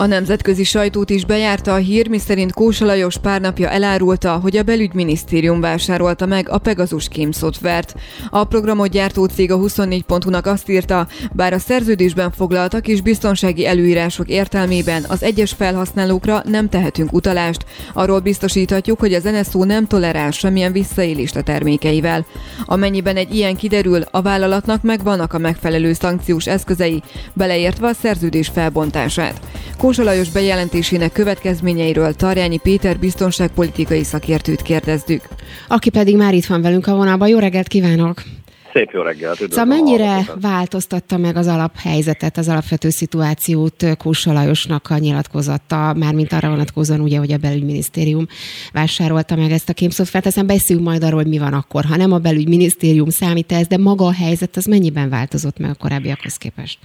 A nemzetközi sajtót is bejárta a hír, miszerint Kósa Lajos pár napja elárulta, hogy a belügyminisztérium vásárolta meg a Pegasus Kém szoftvert. A programot gyártó cég a 24.hu-nak azt írta, bár a szerződésben foglaltak és biztonsági előírások értelmében az egyes felhasználókra nem tehetünk utalást, arról biztosíthatjuk, hogy az NSO nem tolerál semmilyen visszaélést a termékeivel. Amennyiben egy ilyen kiderül, a vállalatnak megvannak a megfelelő szankciós eszközei, beleértve a szerződés felbontását. Kósa Lajos bejelentésének következményeiről Tarjányi Péter biztonságpolitikai szakértőt kérdeztük. Aki pedig már itt van velünk a vonalban. Jó reggelt kívánok! Szép jó reggelt! Szóval mennyire változtatta meg az alaphelyzetet, az alapvető szituációt Kósa Lajosnak a nyilatkozata, mármint arra vonatkozóan ugye, hogy a belügyminisztérium vásárolta meg ezt a kémszoftvert, aztán beszéljünk majd arról, hogy mi van akkor, ha nem a belügyminisztérium számít ez, de maga a helyzet az mennyiben változott meg a korábbiakhoz képest?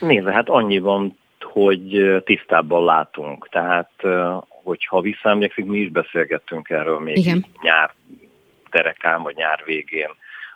Nézze, hát annyiban hogy tisztábban látunk. Tehát, hogyha visszaemlékszik, mi is beszélgettünk erről még Igen. nyár derekán, vagy nyár végén,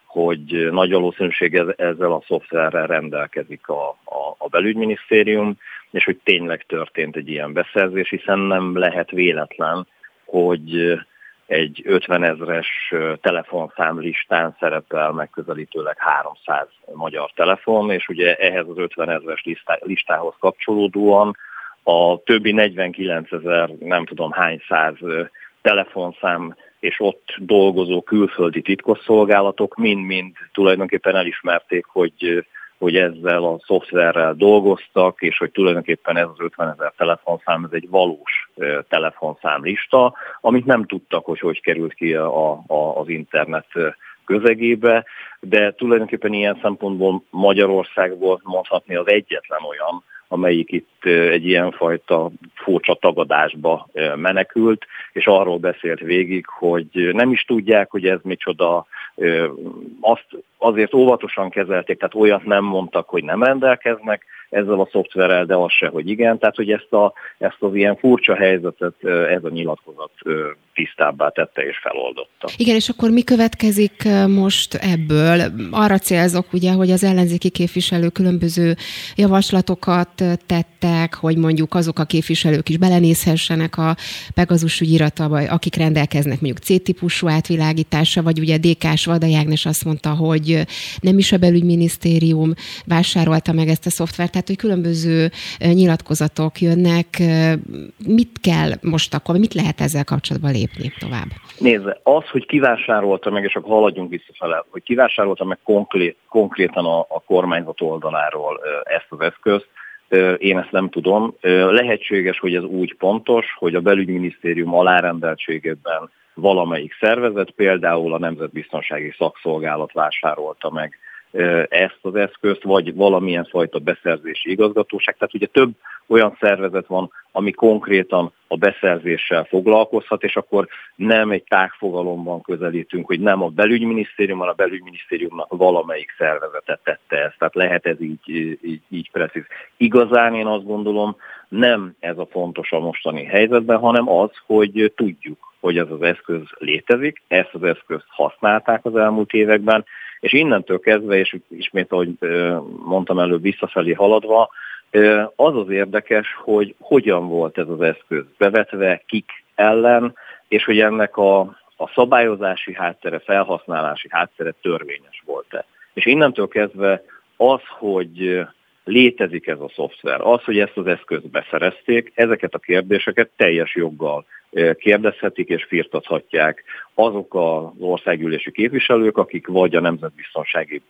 hogy nagy valószínűség ezzel a szoftverrel rendelkezik a, a, a belügyminisztérium, és hogy tényleg történt egy ilyen beszerzés, hiszen nem lehet véletlen, hogy egy 50 ezres telefonszámlistán szerepel megközelítőleg 300 magyar telefon, és ugye ehhez az 50 ezres listához kapcsolódóan a többi 49 ezer, nem tudom hány száz telefonszám és ott dolgozó külföldi titkosszolgálatok mind-mind tulajdonképpen elismerték, hogy hogy ezzel a szoftverrel dolgoztak, és hogy tulajdonképpen ez az 50 ezer telefonszám, ez egy valós telefonszámlista, amit nem tudtak, hogy hogy került ki a, a, az internet közegébe, de tulajdonképpen ilyen szempontból Magyarország volt mondhatni az egyetlen olyan, amelyik itt egy ilyenfajta furcsa tagadásba menekült, és arról beszélt végig, hogy nem is tudják, hogy ez micsoda, azt azért óvatosan kezelték, tehát olyat nem mondtak, hogy nem rendelkeznek ezzel a szoftverrel, de az se, hogy igen. Tehát, hogy ezt, a, ezt az ilyen furcsa helyzetet ez a nyilatkozat tisztábbá tette és feloldotta. Igen, és akkor mi következik most ebből? Arra célzok ugye, hogy az ellenzéki képviselő különböző javaslatokat tettek, hogy mondjuk azok a képviselők is belenézhessenek a Pegazus ügyiratába, akik rendelkeznek mondjuk C-típusú átvilágítása, vagy ugye DK-s Vada Jágnes azt mondta, hogy nem is a belügyminisztérium vásárolta meg ezt a szoftvert, tehát hogy különböző nyilatkozatok jönnek. Mit kell most akkor, mit lehet ezzel kapcsolatban lépni tovább? Nézze, az, hogy kivásárolta meg, és akkor haladjunk visszafele, hogy kivásárolta meg konkrét, konkrétan a, a kormányzat oldaláról ezt az eszközt, én ezt nem tudom. Lehetséges, hogy ez úgy pontos, hogy a belügyminisztérium alárendeltségében valamelyik szervezet, például a Nemzetbiztonsági Szakszolgálat vásárolta meg ezt az eszközt, vagy valamilyen fajta beszerzési igazgatóság. Tehát ugye több olyan szervezet van, ami konkrétan a beszerzéssel foglalkozhat, és akkor nem egy tágfogalomban közelítünk, hogy nem a belügyminisztérium, hanem a belügyminisztériumnak valamelyik szervezete tette ezt. Tehát lehet ez így, így, így precíz. Igazán én azt gondolom, nem ez a fontos a mostani helyzetben, hanem az, hogy tudjuk, hogy ez az eszköz létezik, ezt az eszközt használták az elmúlt években, és innentől kezdve, és ismét, ahogy mondtam előbb, visszafelé haladva, az az érdekes, hogy hogyan volt ez az eszköz bevetve, kik ellen, és hogy ennek a, a szabályozási háttere, felhasználási háttere törvényes volt-e. És innentől kezdve az, hogy létezik ez a szoftver, az, hogy ezt az eszközt beszerezték, ezeket a kérdéseket teljes joggal kérdezhetik és firtathatják azok az országgyűlési képviselők, akik vagy a Nemzetbiztonsági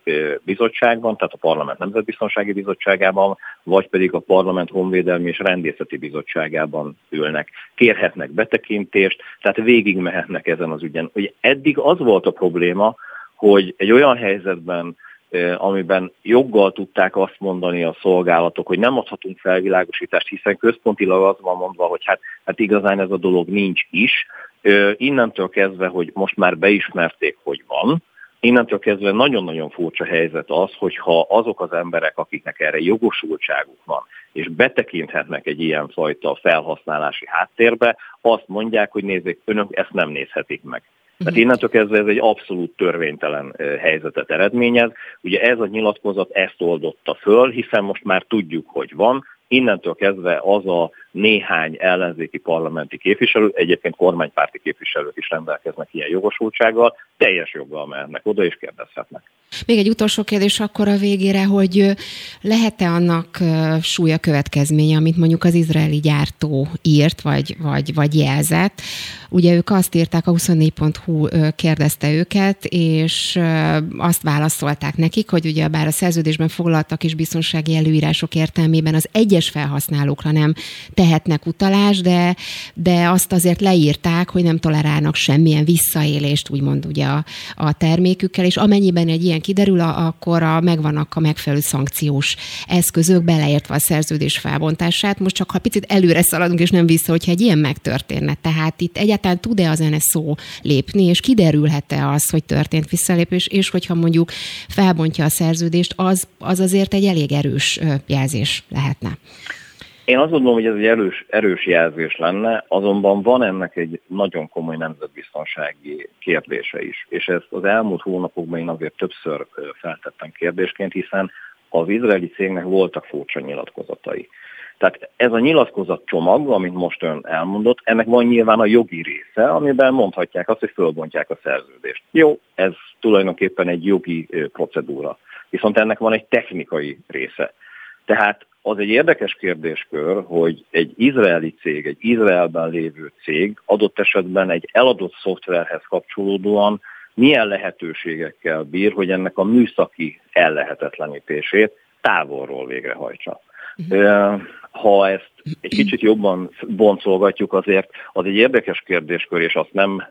Bizottságban, tehát a Parlament Nemzetbiztonsági Bizottságában, vagy pedig a Parlament Honvédelmi és Rendészeti Bizottságában ülnek. Kérhetnek betekintést, tehát végig mehetnek ezen az ügyen. Ugye eddig az volt a probléma, hogy egy olyan helyzetben amiben joggal tudták azt mondani a szolgálatok, hogy nem adhatunk felvilágosítást, hiszen központilag az van mondva, hogy hát, hát igazán ez a dolog nincs is. Innentől kezdve, hogy most már beismerték, hogy van, innentől kezdve nagyon-nagyon furcsa helyzet az, hogyha azok az emberek, akiknek erre jogosultságuk van, és betekinthetnek egy ilyen fajta felhasználási háttérbe, azt mondják, hogy nézzék, önök ezt nem nézhetik meg. Tehát mhm. innentől kezdve ez egy abszolút törvénytelen helyzetet eredményez. Ugye ez a nyilatkozat ezt oldotta föl, hiszen most már tudjuk, hogy van, innentől kezdve az a néhány ellenzéki parlamenti képviselő, egyébként kormánypárti képviselők is rendelkeznek ilyen jogosultsággal, teljes joggal mehetnek oda és kérdezhetnek. Még egy utolsó kérdés akkor a végére, hogy lehet-e annak súlya következménye, amit mondjuk az izraeli gyártó írt, vagy, vagy, vagy jelzett. Ugye ők azt írták, a 24.hu kérdezte őket, és azt válaszolták nekik, hogy ugye bár a szerződésben foglaltak és biztonsági előírások értelmében az egyes felhasználókra nem tehetnek utalást, de, de azt azért leírták, hogy nem tolerálnak semmilyen visszaélést, úgymond ugye a, a termékükkel, és amennyiben egy ilyen kiderül, akkor a, megvannak a megfelelő szankciós eszközök, beleértve a szerződés felbontását. Most csak ha picit előre szaladunk, és nem vissza, hogyha egy ilyen megtörténne. Tehát itt egyáltalán tud-e az NSZO lépni, és kiderülhet-e az, hogy történt visszalépés, és hogyha mondjuk felbontja a szerződést, az, az azért egy elég erős jelzés lehetne. Én azt gondolom, hogy ez egy erős, erős jelzés lenne, azonban van ennek egy nagyon komoly nemzetbiztonsági kérdése is. És ezt az elmúlt hónapokban én azért többször feltettem kérdésként, hiszen az izraeli cégnek voltak furcsa nyilatkozatai. Tehát ez a nyilatkozat csomag, amit most ön elmondott, ennek van nyilván a jogi része, amiben mondhatják azt, hogy fölbontják a szerződést. Jó, ez tulajdonképpen egy jogi procedúra. Viszont ennek van egy technikai része. Tehát az egy érdekes kérdéskör, hogy egy izraeli cég, egy Izraelben lévő cég adott esetben egy eladott szoftverhez kapcsolódóan milyen lehetőségekkel bír, hogy ennek a műszaki ellehetetlenítését távolról végrehajtsa. Uh-huh. Ha ezt egy kicsit jobban boncolgatjuk, azért az egy érdekes kérdéskör, és azt nem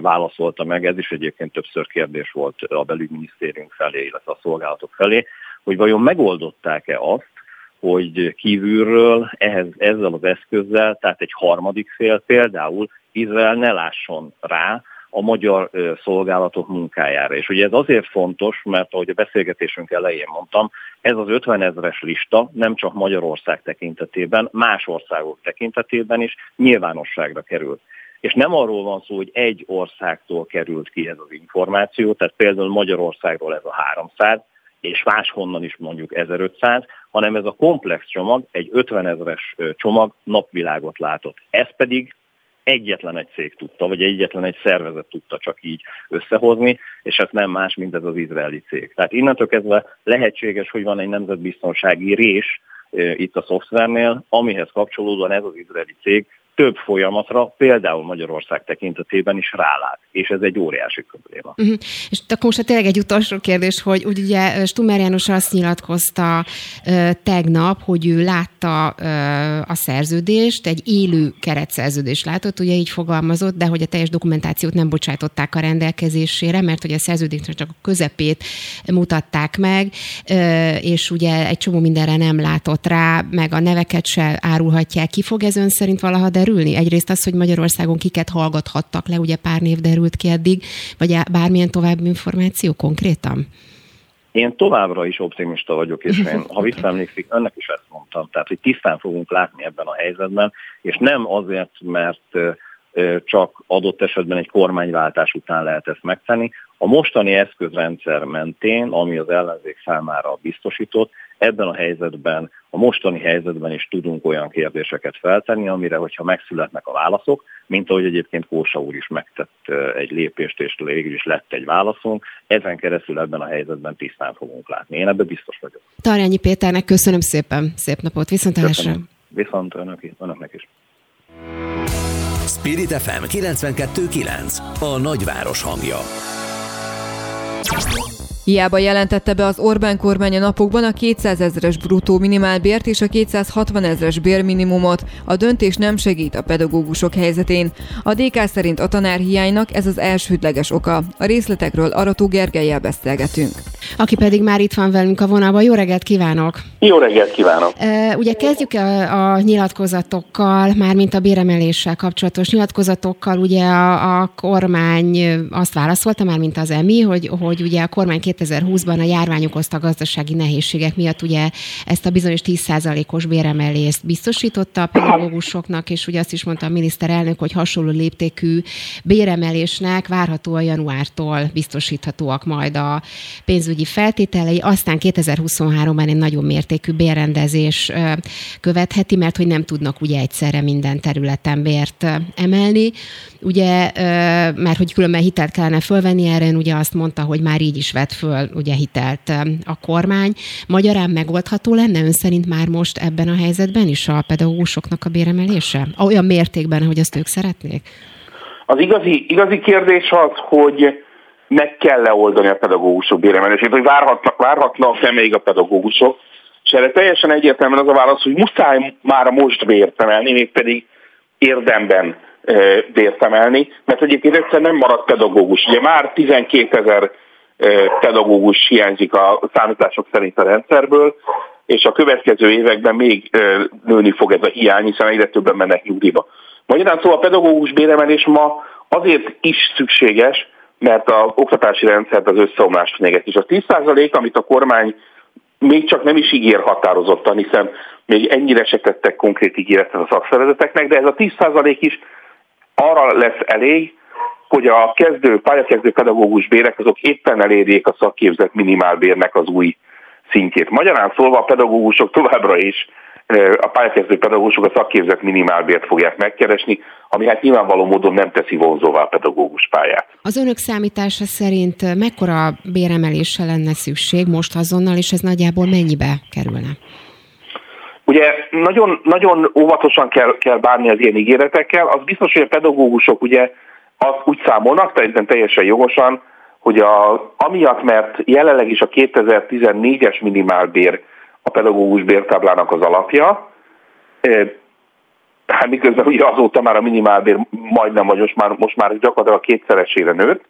válaszolta meg, ez is egyébként többször kérdés volt a belügyminisztérium felé, illetve a szolgálatok felé, hogy vajon megoldották-e azt, hogy kívülről ehhez, ezzel az eszközzel, tehát egy harmadik fél például Izrael ne lásson rá a magyar szolgálatok munkájára. És ugye ez azért fontos, mert ahogy a beszélgetésünk elején mondtam, ez az 50 ezeres lista nem csak Magyarország tekintetében, más országok tekintetében is nyilvánosságra került. és nem arról van szó, hogy egy országtól került ki ez az információ, tehát például Magyarországról ez a 300, és máshonnan is mondjuk 1500, hanem ez a komplex csomag, egy 50 ezeres csomag napvilágot látott. Ez pedig egyetlen egy cég tudta, vagy egyetlen egy szervezet tudta csak így összehozni, és ez nem más, mint ez az izraeli cég. Tehát innentől kezdve lehetséges, hogy van egy nemzetbiztonsági rés itt a szoftvernél, amihez kapcsolódóan ez az izraeli cég több folyamatra, például Magyarország tekintetében is rálát, és ez egy óriási probléma. Uh-huh. És akkor most tényleg egy utolsó kérdés, hogy ugye Stummer János azt nyilatkozta uh, tegnap, hogy ő látta uh, a szerződést, egy élő keretszerződést látott, ugye így fogalmazott, de hogy a teljes dokumentációt nem bocsátották a rendelkezésére, mert hogy a szerződésnek csak a közepét mutatták meg, uh, és ugye egy csomó mindenre nem látott rá, meg a neveket se árulhatják ki. Fog ez ön szerint valaha de derülni? Egyrészt az, hogy Magyarországon kiket hallgathattak le, ugye pár név derült ki eddig, vagy bármilyen további információ konkrétan? Én továbbra is optimista vagyok, és én, ha visszaemlékszik, önnek is ezt mondtam, tehát, hogy tisztán fogunk látni ebben a helyzetben, és nem azért, mert csak adott esetben egy kormányváltás után lehet ezt megtenni. A mostani eszközrendszer mentén, ami az ellenzék számára biztosított, ebben a helyzetben, a mostani helyzetben is tudunk olyan kérdéseket feltenni, amire, hogyha megszületnek a válaszok, mint ahogy egyébként Kósa úr is megtett egy lépést, és végül is lett egy válaszunk, ezen keresztül ebben a helyzetben tisztán fogunk látni. Én ebben biztos vagyok. Tarjányi Péternek köszönöm szépen, szép napot, viszontlátásra. Viszont önök, önöknek is. Spirit FM 92.9 A nagyváros hangja. Hiába jelentette be az Orbán kormány a napokban a 200 ezeres bruttó minimálbért és a 260 ezeres bérminimumot, a döntés nem segít a pedagógusok helyzetén. A DK szerint a tanárhiánynak ez az elsődleges oka. A részletekről Arató Gergelyel beszélgetünk. Aki pedig már itt van velünk a vonalban. Jó reggelt kívánok! Jó reggelt kívánok! E, ugye kezdjük a, a nyilatkozatokkal, mármint a béremeléssel kapcsolatos nyilatkozatokkal. Ugye a, a kormány azt válaszolta, már mint az EMI, hogy, hogy ugye a kormány 2020-ban a járvány okozta gazdasági nehézségek miatt ugye ezt a bizonyos 10%-os béremelést biztosította a pedagógusoknak, és ugye azt is mondta a miniszterelnök, hogy hasonló léptékű béremelésnek várhatóan januártól biztosíthatóak majd a pénzügyi feltételei, aztán 2023-ban egy nagyon mértékű bérrendezés követheti, mert hogy nem tudnak ugye egyszerre minden területen bért emelni. Ugye, mert hogy különben hitelt kellene fölvenni erre, ugye azt mondta, hogy már így is vett föl ugye hitelt a kormány. Magyarán megoldható lenne ön szerint már most ebben a helyzetben is a pedagógusoknak a béremelése? Olyan mértékben, hogy azt ők szeretnék? Az igazi, igazi kérdés az, hogy meg kell leoldani a pedagógusok béremelését, hogy várhatnak, várhatnak-e még a pedagógusok, és erre teljesen egyértelműen az a válasz, hogy muszáj már most bért emelni, mégpedig érdemben bért emelni, mert egyébként egyszer nem maradt pedagógus. Ugye már 12 ezer pedagógus hiányzik a számítások szerint a rendszerből, és a következő években még nőni fog ez a hiány, hiszen egyre többen mennek nyugdíjba. Magyarán szóval a pedagógus béremelés ma azért is szükséges, mert a oktatási rendszert az összeomlás fenyeget. És a 10% amit a kormány még csak nem is ígér határozottan, hiszen még ennyire se tettek konkrét ígéretet a szakszervezeteknek, de ez a 10% is arra lesz elég, hogy a kezdő, pályakezdő pedagógus bérek azok éppen elérjék a szakképzett minimálbérnek az új szintjét. Magyarán szólva a pedagógusok továbbra is a pályakezdő pedagógusok a szakképzett minimálbért fogják megkeresni, ami hát nyilvánvaló módon nem teszi vonzóvá a pedagógus pályát. Az önök számítása szerint mekkora béremelésre lenne szükség most azonnal, és ez nagyjából mennyibe kerülne? Ugye nagyon, nagyon óvatosan kell, kell bánni az ilyen ígéretekkel. Az biztos, hogy a pedagógusok ugye azt úgy számolnak, szerintem teljesen jogosan, hogy a, amiatt, mert jelenleg is a 2014-es minimálbér a pedagógus bértáblának az alapja, hát miközben ugye azóta már a minimálbér majdnem, vagy most már, most már gyakorlatilag kétszeresére nőtt,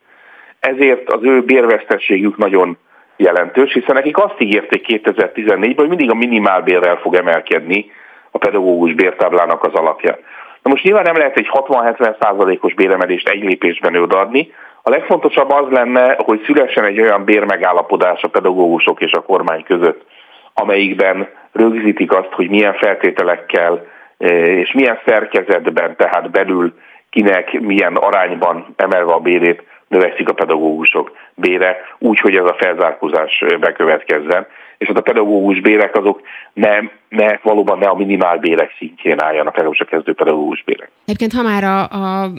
ezért az ő bérvesztességük nagyon jelentős, hiszen nekik azt ígérték 2014-ben, hogy mindig a minimálbérrel fog emelkedni a pedagógus bértáblának az alapja. Na most nyilván nem lehet egy 60-70 százalékos béremelést egy lépésben odaadni. A legfontosabb az lenne, hogy szülessen egy olyan bérmegállapodás a pedagógusok és a kormány között, amelyikben rögzítik azt, hogy milyen feltételekkel e, és milyen szerkezetben, tehát belül kinek milyen arányban emelve a bérét növekszik a pedagógusok bére, úgy, hogy ez a felzárkózás bekövetkezzen és hát a pedagógus bérek azok ne, ne, valóban ne a minimál bérek szintjén álljanak, legalábbis a kezdő pedagógus bérek. Egyébként ha már a, a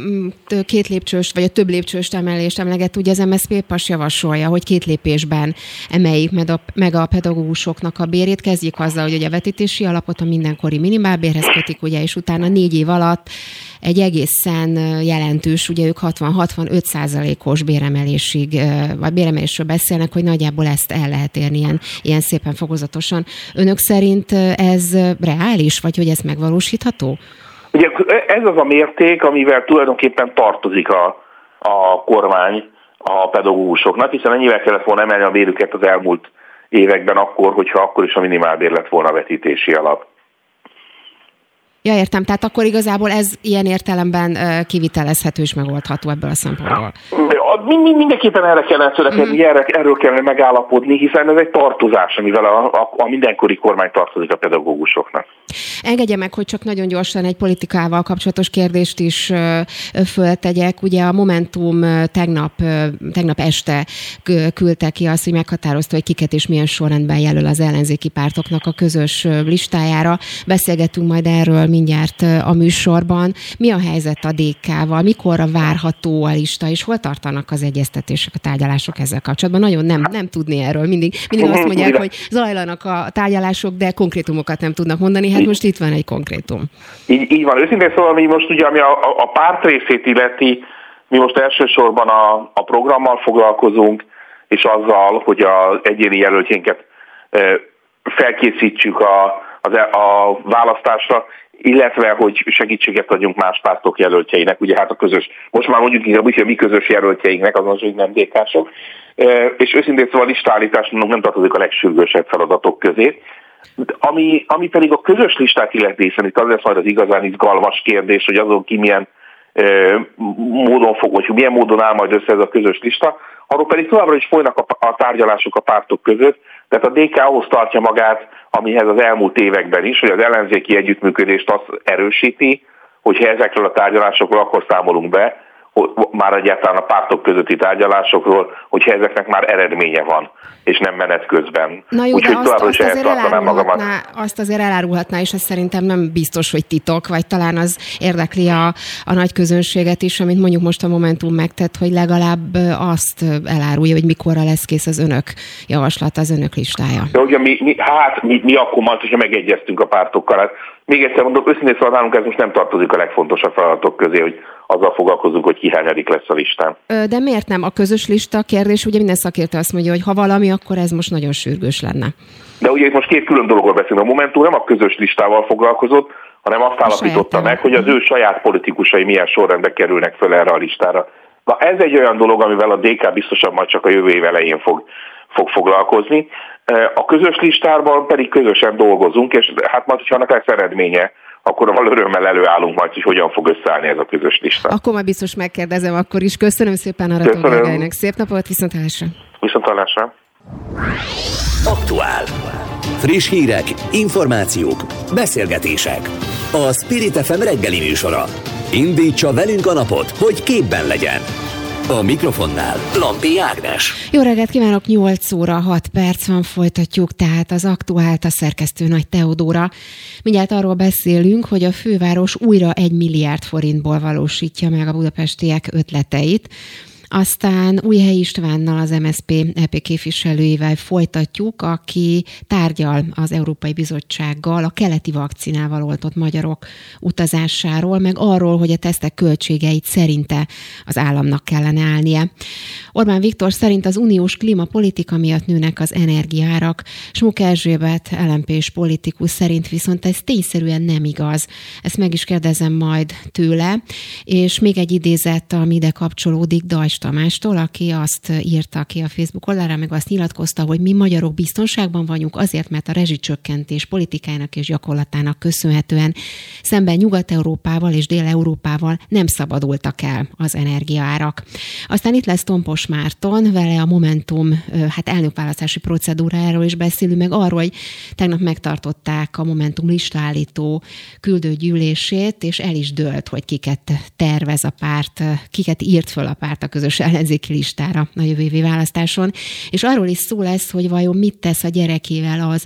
két lépcsős, vagy a több lépcsős emelést emleget, ugye az MSZP PAS javasolja, hogy két lépésben emeljük meg a, meg a pedagógusoknak a bérét. Kezdjük azzal, hogy a vetítési alapot a mindenkori minimálbérhez kötik, ugye, és utána négy év alatt egy egészen jelentős, ugye ők 60-65 százalékos béremelésig, vagy béremelésről beszélnek, hogy nagyjából ezt el lehet érni ilyen, ilyen szépen fokozatosan. Önök szerint ez reális, vagy hogy ez megvalósítható? Ugye ez az a mérték, amivel tulajdonképpen tartozik a, a kormány a pedagógusoknak, hiszen ennyivel kellett volna emelni a bérüket az elmúlt években akkor, hogyha akkor is a minimálbér lett volna a vetítési alap. Ja, értem. Tehát akkor igazából ez ilyen értelemben kivitelezhető és megoldható ebből a szempontból. Mindenképpen erre kellene törekedni, mm. erre, erről kellene megállapodni, hiszen ez egy tartozás, amivel a, a, a mindenkori kormány tartozik a pedagógusoknak. Engedje meg, hogy csak nagyon gyorsan egy politikával kapcsolatos kérdést is föltegyek. Ugye a Momentum tegnap, tegnap este küldte ki azt, hogy meghatározta, hogy kiket és milyen sorrendben jelöl az ellenzéki pártoknak a közös listájára. Beszélgetünk majd erről mindjárt a műsorban. Mi a helyzet a DK-val? Mikorra várható a lista, és hol tartanak az egyeztetések, a tárgyalások ezzel kapcsolatban? Nagyon nem, nem tudni erről. Mindig, mindig azt mondják, hogy zajlanak a tárgyalások, de konkrétumokat nem tudnak mondani. Hát most itt van egy konkrétum. Így, így van. Őszintén szóval mi most ugye, ami a, a párt részét illeti, mi most elsősorban a, a programmal foglalkozunk, és azzal, hogy az egyéni jelöltjénket felkészítsük a, a, a választásra, illetve hogy segítséget adjunk más pártok jelöltjeinek, ugye hát a közös, most már mondjuk inkább úgy, hogy a mi közös jelöltjeinknek, azon, hogy nem DK-sok, és őszintén szóval listállítás nem tartozik a legsürgősebb feladatok közé. Ami, ami pedig a közös listát illeti, hiszen itt az lesz majd az igazán izgalmas kérdés, hogy azon ki milyen módon fog, vagy milyen módon áll majd össze ez a közös lista, arról pedig továbbra is folynak a, a tárgyalások a pártok között, tehát a DK ahhoz tartja magát, amihez az elmúlt években is, hogy az ellenzéki együttműködést azt erősíti, hogyha ezekről a tárgyalásokról akkor számolunk be, már egyáltalán a pártok közötti tárgyalásokról, hogyha ezeknek már eredménye van, és nem menet közben. Na jó, Úgyhogy továbbra is ehhez tartanám magamat. Azt azért elárulhatná, és ez szerintem nem biztos, hogy titok, vagy talán az érdekli a, a nagy közönséget is, amit mondjuk most a Momentum megtett, hogy legalább azt elárulja, hogy mikorra lesz kész az önök javaslata, az önök listája. De ugye mi, mi, hát mi, mi akkor majd, hogyha megegyeztünk a pártokkal, hát még egyszer mondom, őszintén szóval nálunk ez most nem tartozik a legfontosabb feladatok közé, hogy azzal foglalkozunk, hogy ki lesz a listán. De miért nem? A közös lista kérdés, ugye minden szakértő azt mondja, hogy ha valami, akkor ez most nagyon sürgős lenne. De ugye itt most két külön dologról beszélünk. A Momentum nem a közös listával foglalkozott, hanem azt állapította meg, hogy az ő saját politikusai milyen sorrendbe kerülnek föl erre a listára. Na ez egy olyan dolog, amivel a DK biztosan majd csak a jövő év elején fog, fog foglalkozni. A közös listában pedig közösen dolgozunk, és hát majd, hogyha annak lesz eredménye, akkor való örömmel előállunk majd, hogy hogyan fog összeállni ez a közös lista. Akkor majd biztos megkérdezem akkor is. Köszönöm szépen a Gergelynek. Szép napot, viszontlátásra. Viszontlátásra. Aktuál. Friss hírek, információk, beszélgetések. A Spirit FM reggeli műsora. Indítsa velünk a napot, hogy képben legyen. A mikrofonnál Lampi Ágnes. Jó reggelt kívánok, 8 óra 6 perc van, folytatjuk tehát az aktuált a szerkesztő Nagy Teodóra. Mindjárt arról beszélünk, hogy a főváros újra egy milliárd forintból valósítja meg a budapestiek ötleteit. Aztán Újhely Istvánnal, az MSP EP képviselőivel folytatjuk, aki tárgyal az Európai Bizottsággal a keleti vakcinával oltott magyarok utazásáról, meg arról, hogy a tesztek költségeit szerinte az államnak kellene állnia. Orbán Viktor szerint az uniós klímapolitika miatt nőnek az energiárak, Smuk Erzsébet, lmp politikus szerint viszont ez tényszerűen nem igaz. Ezt meg is kérdezem majd tőle, és még egy idézet, ami ide kapcsolódik, Dajs Tamástól, aki azt írta ki a Facebook oldalára, meg azt nyilatkozta, hogy mi magyarok biztonságban vagyunk azért, mert a rezsicsökkentés politikának és gyakorlatának köszönhetően szemben Nyugat-Európával és Dél-Európával nem szabadultak el az energiaárak. Aztán itt lesz Tompos Márton, vele a Momentum hát elnökválasztási procedúráról is beszélünk, meg arról, hogy tegnap megtartották a Momentum listállító küldőgyűlését, és el is dölt, hogy kiket tervez a párt, kiket írt föl a párt a közös ellenzéki listára a jövő évi választáson. És arról is szó lesz, hogy vajon mit tesz a gyerekével az,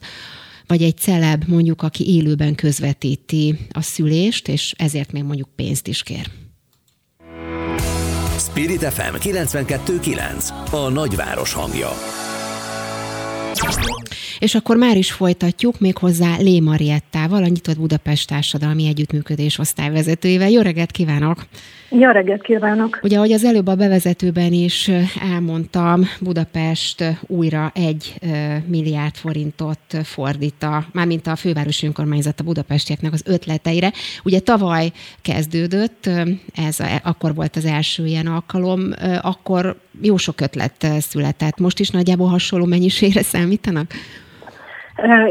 vagy egy celeb mondjuk, aki élőben közvetíti a szülést, és ezért még mondjuk pénzt is kér. Spirit FM 92.9 A nagyváros hangja és akkor már is folytatjuk méghozzá Lé Mariettával, a Nyitott Budapest Társadalmi Együttműködés osztályvezetőjével. Jó reggelt kívánok! Jó reggelt kívánok! Ugye, ahogy az előbb a bevezetőben is elmondtam, Budapest újra egy milliárd forintot fordít a, mármint a fővárosi önkormányzat a budapestieknek az ötleteire. Ugye tavaly kezdődött, ez a, akkor volt az első ilyen alkalom, akkor jó sok ötlet született. Most is nagyjából hasonló mennyiségre számítanak?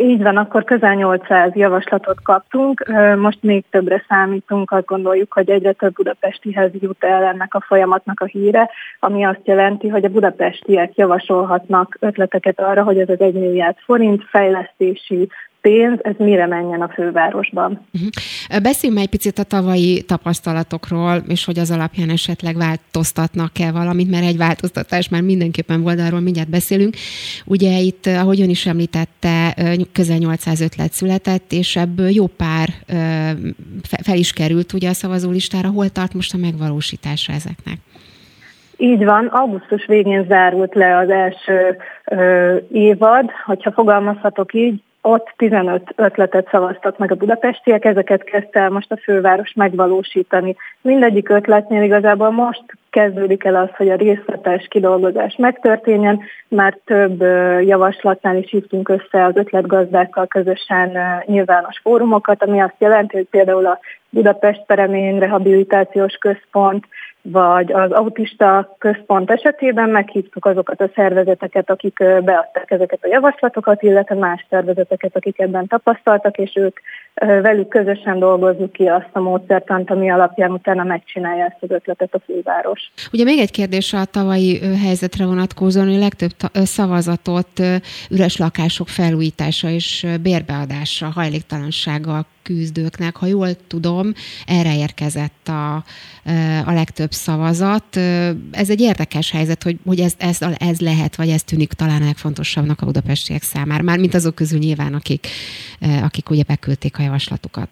Így van, akkor közel 800 javaslatot kaptunk, most még többre számítunk, azt gondoljuk, hogy egyre több budapestihez jut el ennek a folyamatnak a híre, ami azt jelenti, hogy a budapestiek javasolhatnak ötleteket arra, hogy ez az 1 milliárd forint fejlesztési pénz, ez mire menjen a fővárosban. Uh-huh. Beszéljünk egy picit a tavalyi tapasztalatokról, és hogy az alapján esetleg változtatnak-e valamit, mert egy változtatás már mindenképpen volt, arról mindjárt beszélünk. Ugye itt, ahogy ön is említette, közel 800 ötlet született, és ebből jó pár fel is került ugye a szavazólistára. Hol tart most a megvalósítása ezeknek? Így van, augusztus végén zárult le az első ö, évad, hogyha fogalmazhatok így, ott 15 ötletet szavaztak meg a budapestiek, ezeket kezdte el most a főváros megvalósítani. Mindegyik ötletnél igazából most kezdődik el az, hogy a részletes kidolgozás megtörténjen, már több javaslatnál is hívtunk össze az ötletgazdákkal közösen nyilvános fórumokat, ami azt jelenti, hogy például a Budapest Peremény Rehabilitációs Központ, vagy az autista központ esetében meghívtuk azokat a szervezeteket, akik beadták ezeket a javaslatokat, illetve más szervezeteket, akik ebben tapasztaltak, és ők velük közösen dolgozzuk ki azt a módszertant, ami alapján utána megcsinálja ezt az ötletet a főváros. Ugye még egy kérdés a tavalyi helyzetre vonatkozóan, hogy legtöbb szavazatot üres lakások felújítása és bérbeadása, hajléktalansággal küzdőknek, ha jól tudom, erre érkezett a, a legtöbb szavazat. Ez egy érdekes helyzet, hogy, hogy ez, ez, ez lehet, vagy ez tűnik talán legfontosabbnak a budapestiek számára, már mint azok közül nyilván, akik, akik ugye beküldték a javaslatukat.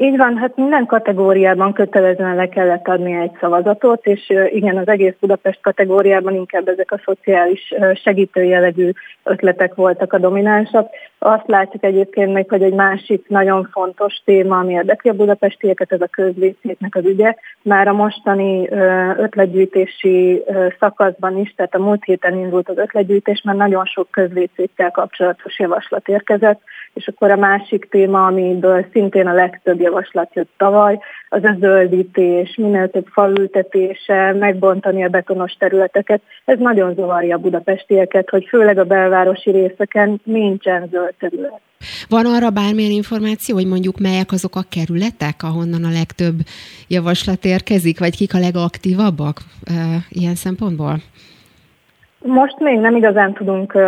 Így van, hát minden kategóriában kötelezően le kellett adni egy szavazatot, és igen, az egész Budapest kategóriában inkább ezek a szociális segítőjelegű ötletek voltak a dominánsak. Azt látjuk egyébként még, hogy egy másik nagyon fontos téma, ami érdekli a budapestieket, ez a közvészétnek az ügye. Már a mostani ötletgyűjtési szakaszban is, tehát a múlt héten indult az ötletgyűjtés, mert nagyon sok közvészéttel kapcsolatos javaslat érkezett, és akkor a másik téma, amiből szintén a legtöbb javaslat jött tavaly, az a zöldítés, minél több falültetése, megbontani a betonos területeket. Ez nagyon zavarja a budapestieket, hogy főleg a belvárosi részeken nincsen zöld terület. Van arra bármilyen információ, hogy mondjuk melyek azok a kerületek, ahonnan a legtöbb javaslat érkezik, vagy kik a legaktívabbak e, ilyen szempontból? Most még nem igazán tudunk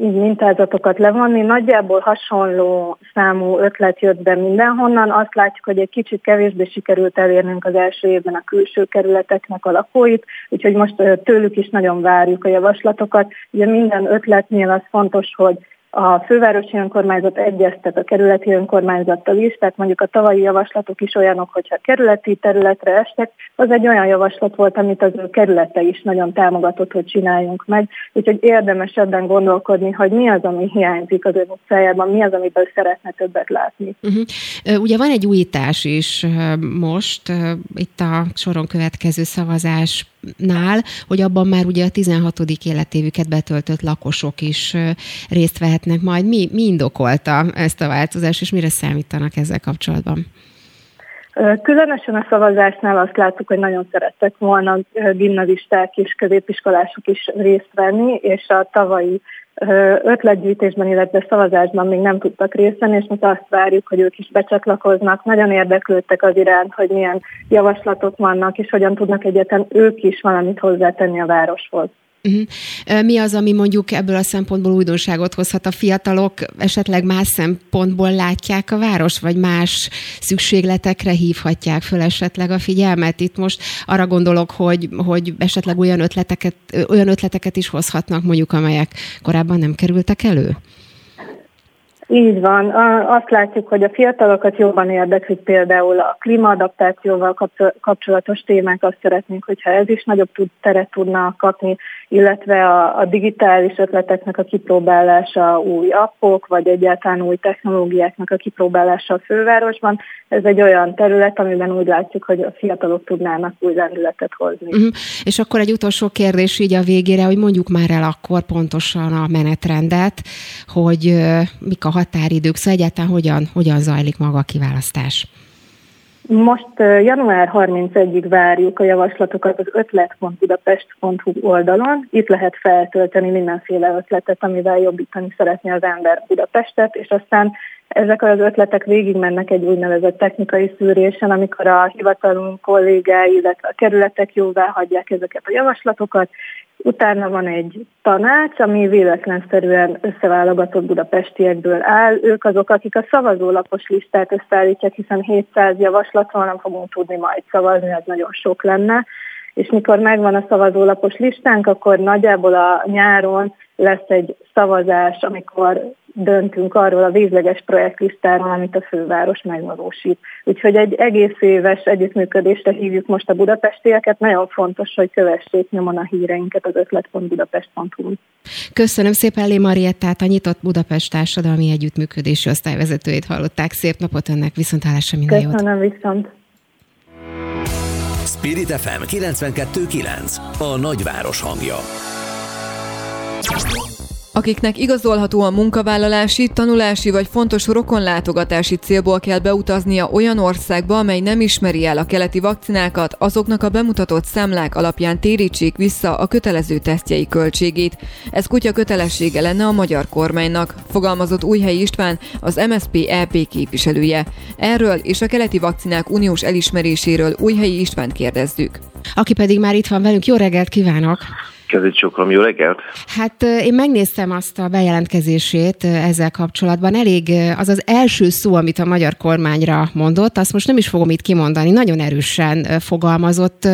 így mintázatokat levonni. Nagyjából hasonló számú ötlet jött be mindenhonnan. Azt látjuk, hogy egy kicsit kevésbé sikerült elérnünk az első évben a külső kerületeknek a lakóit, úgyhogy most tőlük is nagyon várjuk a javaslatokat. Ugye minden ötletnél az fontos, hogy a fővárosi önkormányzat egyeztet a kerületi önkormányzattal is, tehát mondjuk a tavalyi javaslatok is olyanok, hogyha kerületi területre estek, az egy olyan javaslat volt, amit az ő kerülete is nagyon támogatott, hogy csináljunk meg. Úgyhogy érdemes ebben gondolkodni, hogy mi az, ami hiányzik az ő utcájában, mi az, amiből szeretne többet látni. Uh-huh. Ugye van egy újítás is most, itt a soron következő szavazás nál, hogy abban már ugye a 16. életévüket betöltött lakosok is részt vehetnek majd. Mi, mi indokolta ezt a változást, és mire számítanak ezzel kapcsolatban? Különösen a szavazásnál azt láttuk, hogy nagyon szerettek volna gimnazisták és középiskolások is részt venni, és a tavalyi ötletgyűjtésben, illetve szavazásban még nem tudtak részt és most azt várjuk, hogy ők is becsatlakoznak. Nagyon érdeklődtek az iránt, hogy milyen javaslatok vannak, és hogyan tudnak egyetem ők is valamit hozzátenni a városhoz. Uh-huh. Mi az, ami mondjuk ebből a szempontból újdonságot hozhat? A fiatalok esetleg más szempontból látják a város, vagy más szükségletekre hívhatják föl esetleg a figyelmet? Itt most arra gondolok, hogy, hogy esetleg olyan ötleteket, olyan ötleteket is hozhatnak mondjuk, amelyek korábban nem kerültek elő? Így van. Azt látjuk, hogy a fiatalokat jobban érdeklik például a klímaadaptációval kapcsolatos témák. Azt szeretnénk, hogyha ez is nagyobb teret tudna kapni, illetve a, a digitális ötleteknek a kipróbálása, új appok, vagy egyáltalán új technológiáknak a kipróbálása a fővárosban. Ez egy olyan terület, amiben úgy látjuk, hogy a fiatalok tudnának új lendületet hozni. Uh-huh. És akkor egy utolsó kérdés így a végére, hogy mondjuk már el akkor pontosan a menetrendet, hogy mik a határidők, szóval egyáltalán hogyan, hogyan zajlik maga a kiválasztás? Most január 31-ig várjuk a javaslatokat az ötlet.budapest.hu oldalon. Itt lehet feltölteni mindenféle ötletet, amivel jobbítani szeretné az ember Budapestet, és aztán ezek az ötletek végigmennek egy úgynevezett technikai szűrésen, amikor a hivatalunk kollégái, illetve a kerületek jóvá hagyják ezeket a javaslatokat, Utána van egy tanács, ami véletlenszerűen összeválogatott budapestiekből áll. Ők azok, akik a szavazólapos listát összeállítják, hiszen 700 javaslatról nem fogunk tudni majd szavazni, ez nagyon sok lenne. És mikor megvan a szavazólapos listánk, akkor nagyjából a nyáron lesz egy szavazás, amikor döntünk arról a vízleges projektlistáról, amit a főváros megvalósít. Úgyhogy egy egész éves együttműködésre hívjuk most a budapestieket. Nagyon fontos, hogy kövessék nyomon a híreinket az ötlet.budapest.hu. Köszönöm szépen Lé Mariettát, a Nyitott Budapest Társadalmi Együttműködési Osztályvezetőjét hallották. Szép napot önnek, viszontlátásra minden jót. Köszönöm, viszont. Spirit FM 92.9 A nagyváros hangja akiknek igazolható a munkavállalási, tanulási vagy fontos rokonlátogatási célból kell beutaznia olyan országba, amely nem ismeri el a keleti vakcinákat, azoknak a bemutatott számlák alapján térítsék vissza a kötelező tesztjei költségét. Ez kutya kötelessége lenne a magyar kormánynak, fogalmazott Újhely István, az MSP EP képviselője. Erről és a keleti vakcinák uniós elismeréséről Újhelyi István kérdezzük. Aki pedig már itt van velünk, jó reggelt kívánok! Kezét csókolom, jó reggelt! Hát én megnéztem azt a bejelentkezését ezzel kapcsolatban. Elég az az első szó, amit a magyar kormányra mondott, azt most nem is fogom itt kimondani, nagyon erősen fogalmazott.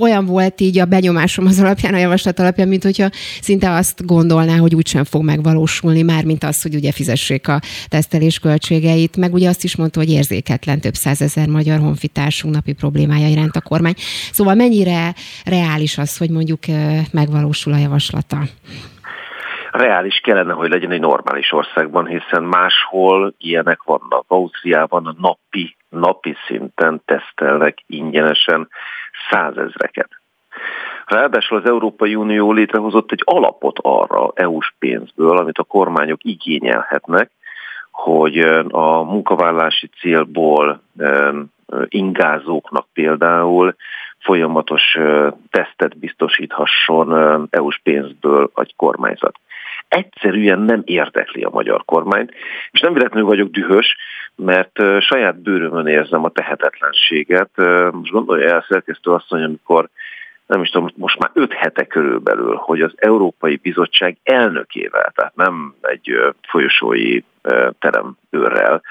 Olyan volt így a benyomásom az alapján, a javaslat alapján, mint hogyha szinte azt gondolná, hogy úgysem fog megvalósulni, már mint az, hogy ugye fizessék a tesztelés költségeit, meg ugye azt is mondta, hogy érzéketlen több százezer magyar honfitársunk napi problémája iránt a kormány. Szóval mennyire reális az, hogy mondjuk megvalósul a javaslata? reális kellene, hogy legyen egy normális országban, hiszen máshol ilyenek vannak. Ausztriában napi, napi szinten tesztelnek ingyenesen százezreket. Ráadásul az Európai Unió létrehozott egy alapot arra EU-s pénzből, amit a kormányok igényelhetnek, hogy a munkavállási célból ingázóknak például folyamatos tesztet biztosíthasson EU-s pénzből egy kormányzat. Egyszerűen nem érdekli a magyar kormányt, és nem véletlenül vagyok dühös, mert saját bőrömön érzem a tehetetlenséget. Most gondolja el szerkesztő asszony, amikor nem is tudom, most már öt hete körülbelül, hogy az Európai Bizottság elnökével, tehát nem egy folyosói teremőrrel,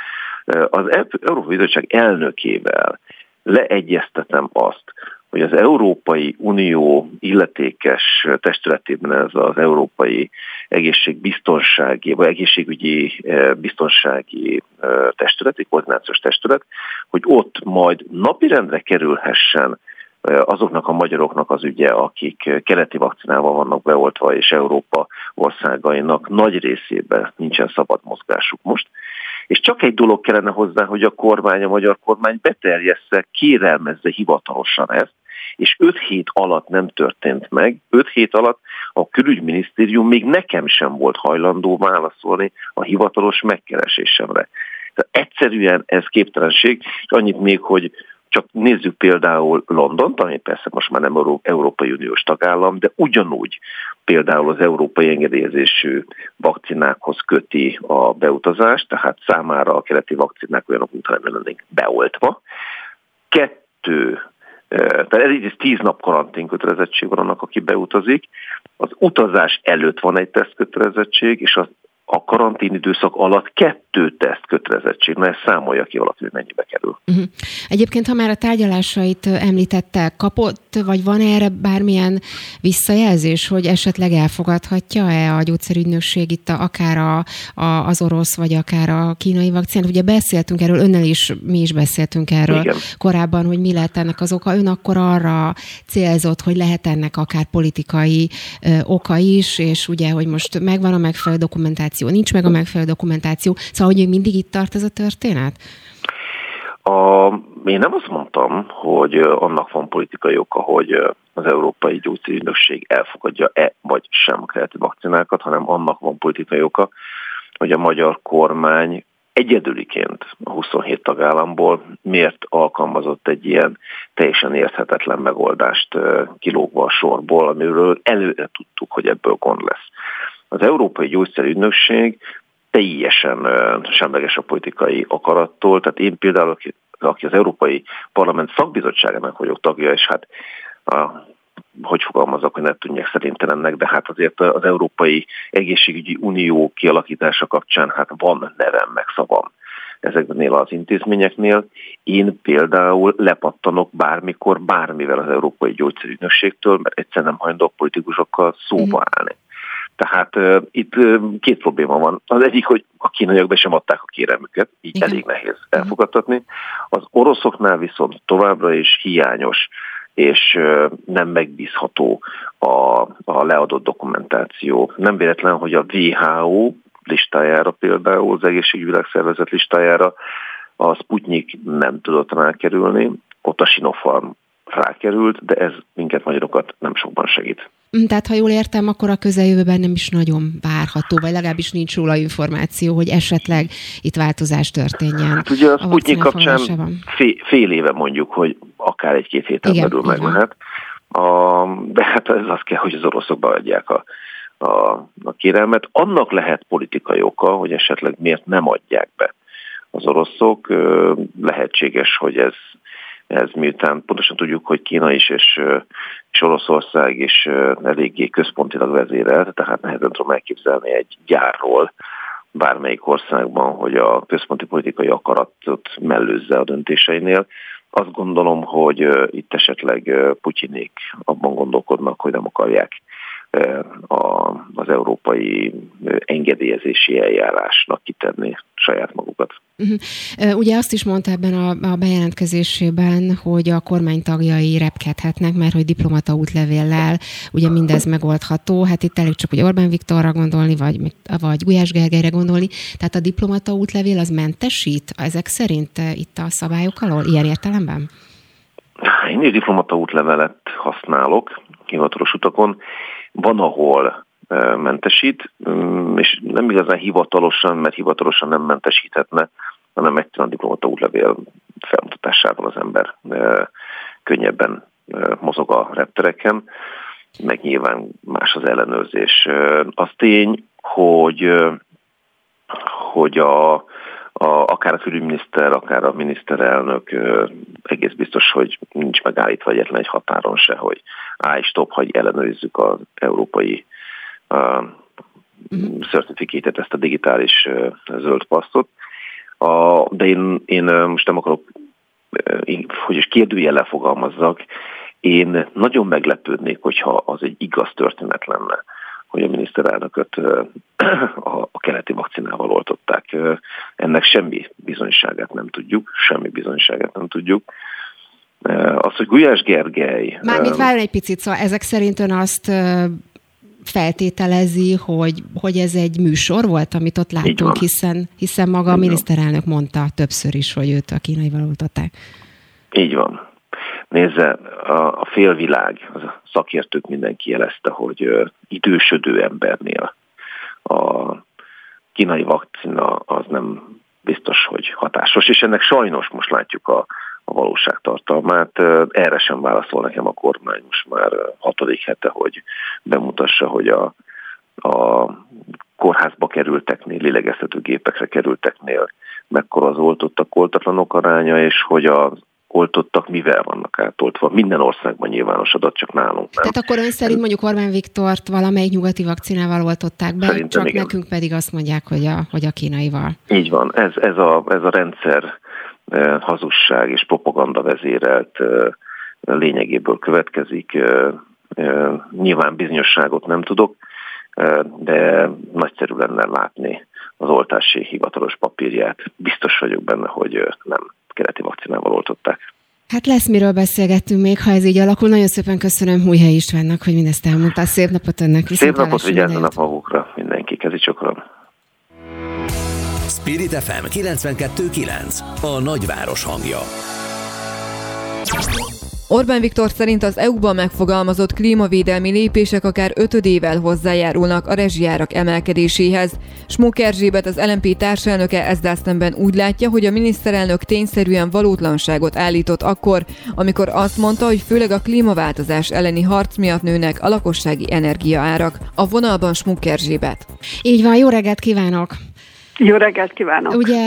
az Európai Bizottság elnökével leegyeztetem azt, hogy az Európai Unió illetékes testületében ez az Európai Egészségbiztonsági, vagy Egészségügyi eh, Biztonsági eh, Testület, egy koordinációs testület, hogy ott majd napirendre kerülhessen eh, azoknak a magyaroknak az ügye, akik keleti vakcinával vannak beoltva, és Európa országainak nagy részében nincsen szabad mozgásuk most, és csak egy dolog kellene hozzá, hogy a kormány, a magyar kormány beterjessze, kérelmezze hivatalosan ezt, és öt hét alatt nem történt meg. Öt hét alatt a külügyminisztérium még nekem sem volt hajlandó válaszolni a hivatalos megkeresésemre. Tehát egyszerűen ez képtelenség, annyit még, hogy csak nézzük például Londont, ami persze most már nem Európai Uniós tagállam, de ugyanúgy például az európai engedélyezésű vakcinákhoz köti a beutazást, tehát számára a keleti vakcinák olyanok, mintha nem lennénk beoltva. Kettő tehát ez így tíz nap karantén kötelezettség van annak, aki beutazik. Az utazás előtt van egy tesztkötelezettség, és az a karantén időszak alatt kettő teszt kötelezettség, mert számolja ki valaki, hogy mennyibe kerül. Uh-huh. Egyébként, ha már a tárgyalásait említette, kapott, vagy van erre bármilyen visszajelzés, hogy esetleg elfogadhatja-e a gyógyszerügynökség itt a, akár a, a, az orosz, vagy akár a kínai vakcinát? Ugye beszéltünk erről, önnel is, mi is beszéltünk erről Igen. korábban, hogy mi lehet ennek az oka. Ön akkor arra célzott, hogy lehet ennek akár politikai ö, oka is, és ugye, hogy most megvan a megfelelő dokumentáció, dokumentáció, nincs meg a megfelelő dokumentáció. Szóval, hogy mindig itt tart ez a történet? A, én nem azt mondtam, hogy annak van politikai oka, hogy az Európai Gyógyszerügynökség elfogadja-e vagy sem a keleti vakcinákat, hanem annak van politikai oka, hogy a magyar kormány egyedüliként a 27 tagállamból miért alkalmazott egy ilyen teljesen érthetetlen megoldást kilógva a sorból, amiről előre tudtuk, hogy ebből gond lesz. Az Európai Gyógyszerügynökség teljesen semleges a politikai akarattól, tehát én például, aki, aki az Európai Parlament szakbizottságának vagyok tagja, és hát a, hogy fogalmazok, hogy ne tudják szerintelennek, de hát azért az Európai Egészségügyi Unió kialakítása kapcsán hát van nevem, meg szavam ezeknél az intézményeknél. Én például lepattanok bármikor, bármivel az Európai Gyógyszerügynökségtől, mert egyszer nem hajlandók politikusokkal szóba mhm. állni. Tehát uh, itt uh, két probléma van. Az egyik, hogy a kínaiak be sem adták a kérelmüket, így Igen. elég nehéz elfogadtatni. Az oroszoknál viszont továbbra is hiányos és uh, nem megbízható a, a leadott dokumentáció. Nem véletlen, hogy a WHO listájára például, az egészségügyi listájára a Sputnik nem tudott rákerülni, ott a Sinopharm rákerült, de ez minket magyarokat nem sokban segít. Mm, tehát, ha jól értem, akkor a közeljövőben nem is nagyon várható, vagy legalábbis nincs róla információ, hogy esetleg itt változás történjen. Hát ugye a Sputnik kapcsán fél, fél éve mondjuk, hogy akár egy-két héten Igen, belül megmehet. A, de hát ez az kell, hogy az oroszok beadják a, a, a kérelmet. Annak lehet politikai oka, hogy esetleg miért nem adják be az oroszok. Lehetséges, hogy ez ez miután pontosan tudjuk, hogy Kína is és, és Oroszország is eléggé központilag vezérel, tehát nehezen tudom elképzelni egy gyárról bármelyik országban, hogy a központi politikai akaratot mellőzze a döntéseinél. Azt gondolom, hogy itt esetleg Putyinék abban gondolkodnak, hogy nem akarják a, az európai engedélyezési eljárásnak kitenni saját magukat. Uh-huh. Ugye azt is mondta ebben a, a bejelentkezésében, hogy a kormány tagjai repkedhetnek, mert hogy diplomata útlevéllel ugye mindez megoldható. Hát itt elég csak, hogy Orbán Viktorra gondolni, vagy, vagy Gulyás Gergelyre gondolni. Tehát a diplomata útlevél az mentesít ezek szerint itt a szabályok alól, ilyen értelemben? Én is diplomata útlevelet használok hivatalos utakon, van, ahol mentesít, mm, és nem igazán hivatalosan, mert hivatalosan nem mentesíthetne, hanem egyszerűen a diplomata útlevél felmutatásával az ember könnyebben mozog a reptereken, meg nyilván más az ellenőrzés. Az tény, hogy, hogy a, a, akár a külügyminiszter, akár a miniszterelnök egész biztos, hogy nincs megállítva egyetlen egy határon se, hogy állj, stop, hogy ellenőrizzük az európai uh, certifikétet, ezt a digitális uh, zöld pasztot. A, de én, én most nem akarok, én, hogy is kérdőjele fogalmazzak, én nagyon meglepődnék, hogyha az egy igaz történet lenne, hogy a miniszterelnököt a, keleti vakcinával oltották. Ennek semmi bizonyságát nem tudjuk, semmi bizonyságát nem tudjuk. Az, hogy Gulyás Gergely... Mármint várjon egy picit, szóval ezek szerint ön azt feltételezi, hogy, hogy ez egy műsor volt, amit ott láttunk, hiszen, hiszen maga Így a miniszterelnök van. mondta többször is, hogy őt a kínai oltották. Így van. Nézze, a, félvilág, a szakértők mindenki jelezte, hogy idősödő embernél a kínai vakcina az nem biztos, hogy hatásos, és ennek sajnos most látjuk a, a valóságtartalmát. Erre sem válaszol nekem a kormány most már hatodik hete, hogy bemutassa, hogy a, a kórházba kerülteknél, lélegeztetőgépekre kerülteknél mekkora az oltottak, oltatlanok aránya, és hogy az oltottak mivel vannak átoltva. Minden országban nyilvános adat, csak nálunk nem. Tehát akkor ön szerint mondjuk Orbán Viktort valamelyik nyugati vakcinával oltották be, Szerintem csak igen. nekünk pedig azt mondják, hogy a, hogy a kínaival. Így van, ez, ez, a, ez a rendszer eh, hazugság és propaganda vezérelt eh, lényegéből következik. Eh, eh, nyilván bizonyosságot nem tudok, eh, de nagyszerű lenne látni az oltási hivatalos papírját. Biztos vagyok benne, hogy eh, nem keleti vakcinával oltották. Hát lesz miről beszélgettünk még, ha ez így alakul. Nagyon szépen köszönöm Újhely Istvánnak, hogy mindezt elmondta. Szép napot önnek. Szép napot, vigyázzanak magukra mindenki, kezi csokron. Spirit FM 92.9 A nagyváros hangja. Orbán Viktor szerint az EU-ban megfogalmazott klímavédelmi lépések akár ötödével hozzájárulnak a rezsijárak emelkedéséhez. Smuk Erzsébet, az LMP társelnöke ezzel szemben úgy látja, hogy a miniszterelnök tényszerűen valótlanságot állított akkor, amikor azt mondta, hogy főleg a klímaváltozás elleni harc miatt nőnek a lakossági energiaárak. A vonalban Smuk Erzsébet. Így van, jó reggelt kívánok! Jó reggelt kívánok! Ugye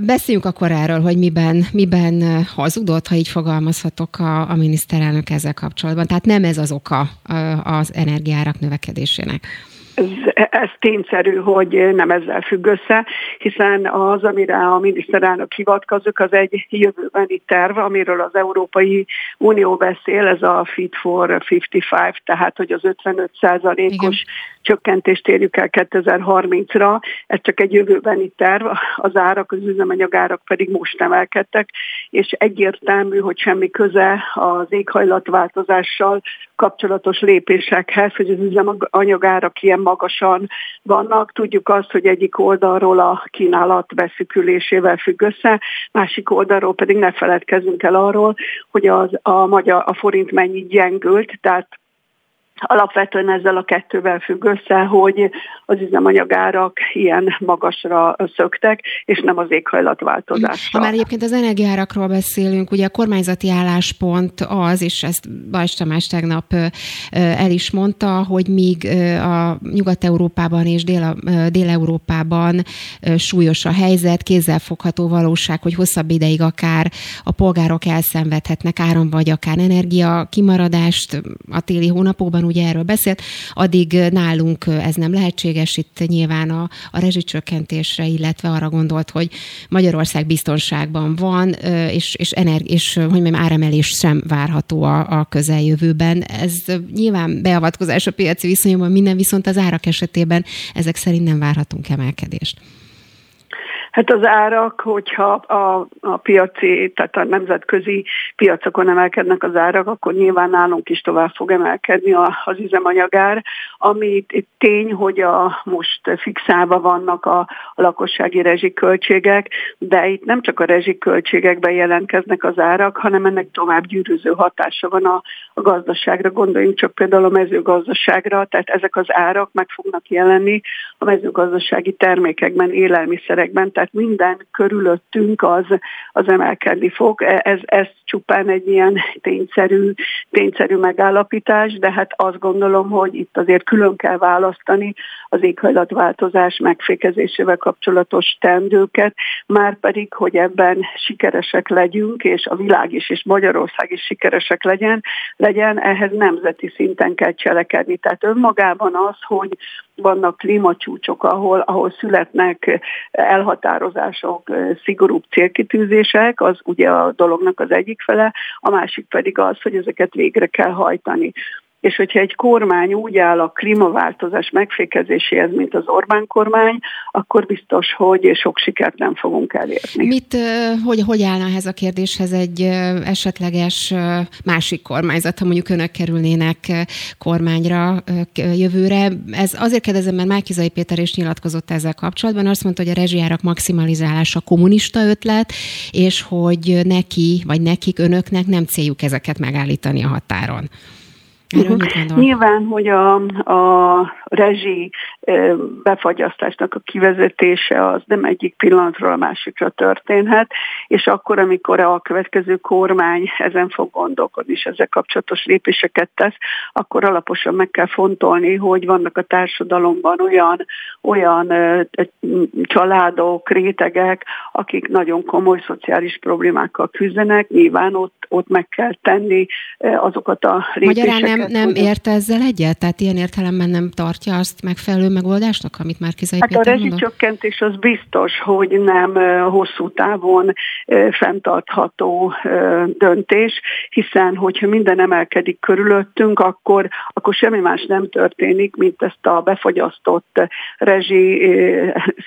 beszéljünk akkor erről, hogy miben, miben hazudott, ha így fogalmazhatok a, a miniszterelnök ezzel kapcsolatban. Tehát nem ez az oka az energiárak növekedésének ez, ez tényszerű, hogy nem ezzel függ össze, hiszen az, amire a miniszterelnök hivatkozik, az egy jövőbeni terv, amiről az Európai Unió beszél, ez a Fit for 55, tehát hogy az 55 os csökkentést érjük el 2030-ra. Ez csak egy jövőbeni terv, az árak, az üzemanyagárak pedig most emelkedtek, és egyértelmű, hogy semmi köze az éghajlatváltozással kapcsolatos lépésekhez, hogy az üzemanyagárak ilyen magasan vannak. Tudjuk azt, hogy egyik oldalról a kínálat beszükülésével függ össze, másik oldalról pedig ne feledkezzünk el arról, hogy az, a, magyar, a forint mennyit gyengült, tehát alapvetően ezzel a kettővel függ össze, hogy az üzemanyagárak ilyen magasra szöktek, és nem az éghajlatváltozásra. Ha már egyébként az energiárakról beszélünk, ugye a kormányzati álláspont az, és ezt Bajs Tamás tegnap el is mondta, hogy míg a Nyugat-Európában és Dél-Európában súlyos a helyzet, kézzelfogható valóság, hogy hosszabb ideig akár a polgárok elszenvedhetnek áram vagy akár energia kimaradást a téli hónapokban, ugye erről beszélt, addig nálunk ez nem lehetséges, itt nyilván a, a rezsicsökkentésre, illetve arra gondolt, hogy Magyarország biztonságban van, és, és, energi- és hogy mondjam, áremelés sem várható a, a közeljövőben. Ez nyilván beavatkozás a piaci viszonyokban minden, viszont az árak esetében ezek szerint nem várhatunk emelkedést. Hát az árak, hogyha a, a piaci, tehát a nemzetközi piacokon emelkednek az árak, akkor nyilván nálunk is tovább fog emelkedni az üzemanyagár, ami tény, hogy a, most fixálva vannak a, a lakossági rezsiköltségek, de itt nem csak a rezsiköltségekben jelentkeznek az árak, hanem ennek tovább gyűrűző hatása van a, a gazdaságra. Gondoljunk csak például a mezőgazdaságra, tehát ezek az árak meg fognak jelenni a mezőgazdasági termékekben, élelmiszerekben, tehát minden körülöttünk az, az emelkedni fog. E, ez, ez csupán egy ilyen tényszerű, tényszerű megállapítás, de hát azt gondolom, hogy itt azért külön kell választani az éghajlatváltozás megfékezésével kapcsolatos tendőket, már pedig, hogy ebben sikeresek legyünk, és a világ is, és Magyarország is sikeresek legyen, legyen, ehhez nemzeti szinten kell cselekedni. Tehát önmagában az, hogy vannak klímacsúcsok, ahol, ahol születnek elhatározások, szigorúbb célkitűzések, az ugye a dolognak az egyik fele, a másik pedig az, hogy ezeket végre kell hajtani és hogyha egy kormány úgy áll a klímaváltozás megfékezéséhez, mint az Orbán kormány, akkor biztos, hogy sok sikert nem fogunk elérni. Mit, hogy, hogy állna ehhez a kérdéshez egy esetleges másik kormányzat, ha mondjuk önök kerülnének kormányra jövőre? Ez azért kérdezem, mert Márkizai Péter is nyilatkozott ezzel kapcsolatban, azt mondta, hogy a rezsijárak maximalizálása kommunista ötlet, és hogy neki, vagy nekik, önöknek nem céljuk ezeket megállítani a határon. Uh-huh. Nyilván, hogy a, a rezsi befagyasztásnak a kivezetése az nem egyik pillanatról a másikra történhet, és akkor, amikor a következő kormány ezen fog gondolkodni, és ezzel kapcsolatos lépéseket tesz, akkor alaposan meg kell fontolni, hogy vannak a társadalomban olyan, olyan családok, rétegek, akik nagyon komoly szociális problémákkal küzdenek, nyilván ott, ott meg kell tenni azokat a lépéseket. Magyarán nem, nem ért ezzel egyet? Tehát ilyen értelemben nem tartja azt megfelelő megoldásnak, amit már Kizai Hát a rezsicsökkentés az biztos, hogy nem hosszú távon fenntartható döntés, hiszen hogyha minden emelkedik körülöttünk, akkor, akkor semmi más nem történik, mint ezt a befagyasztott rezsi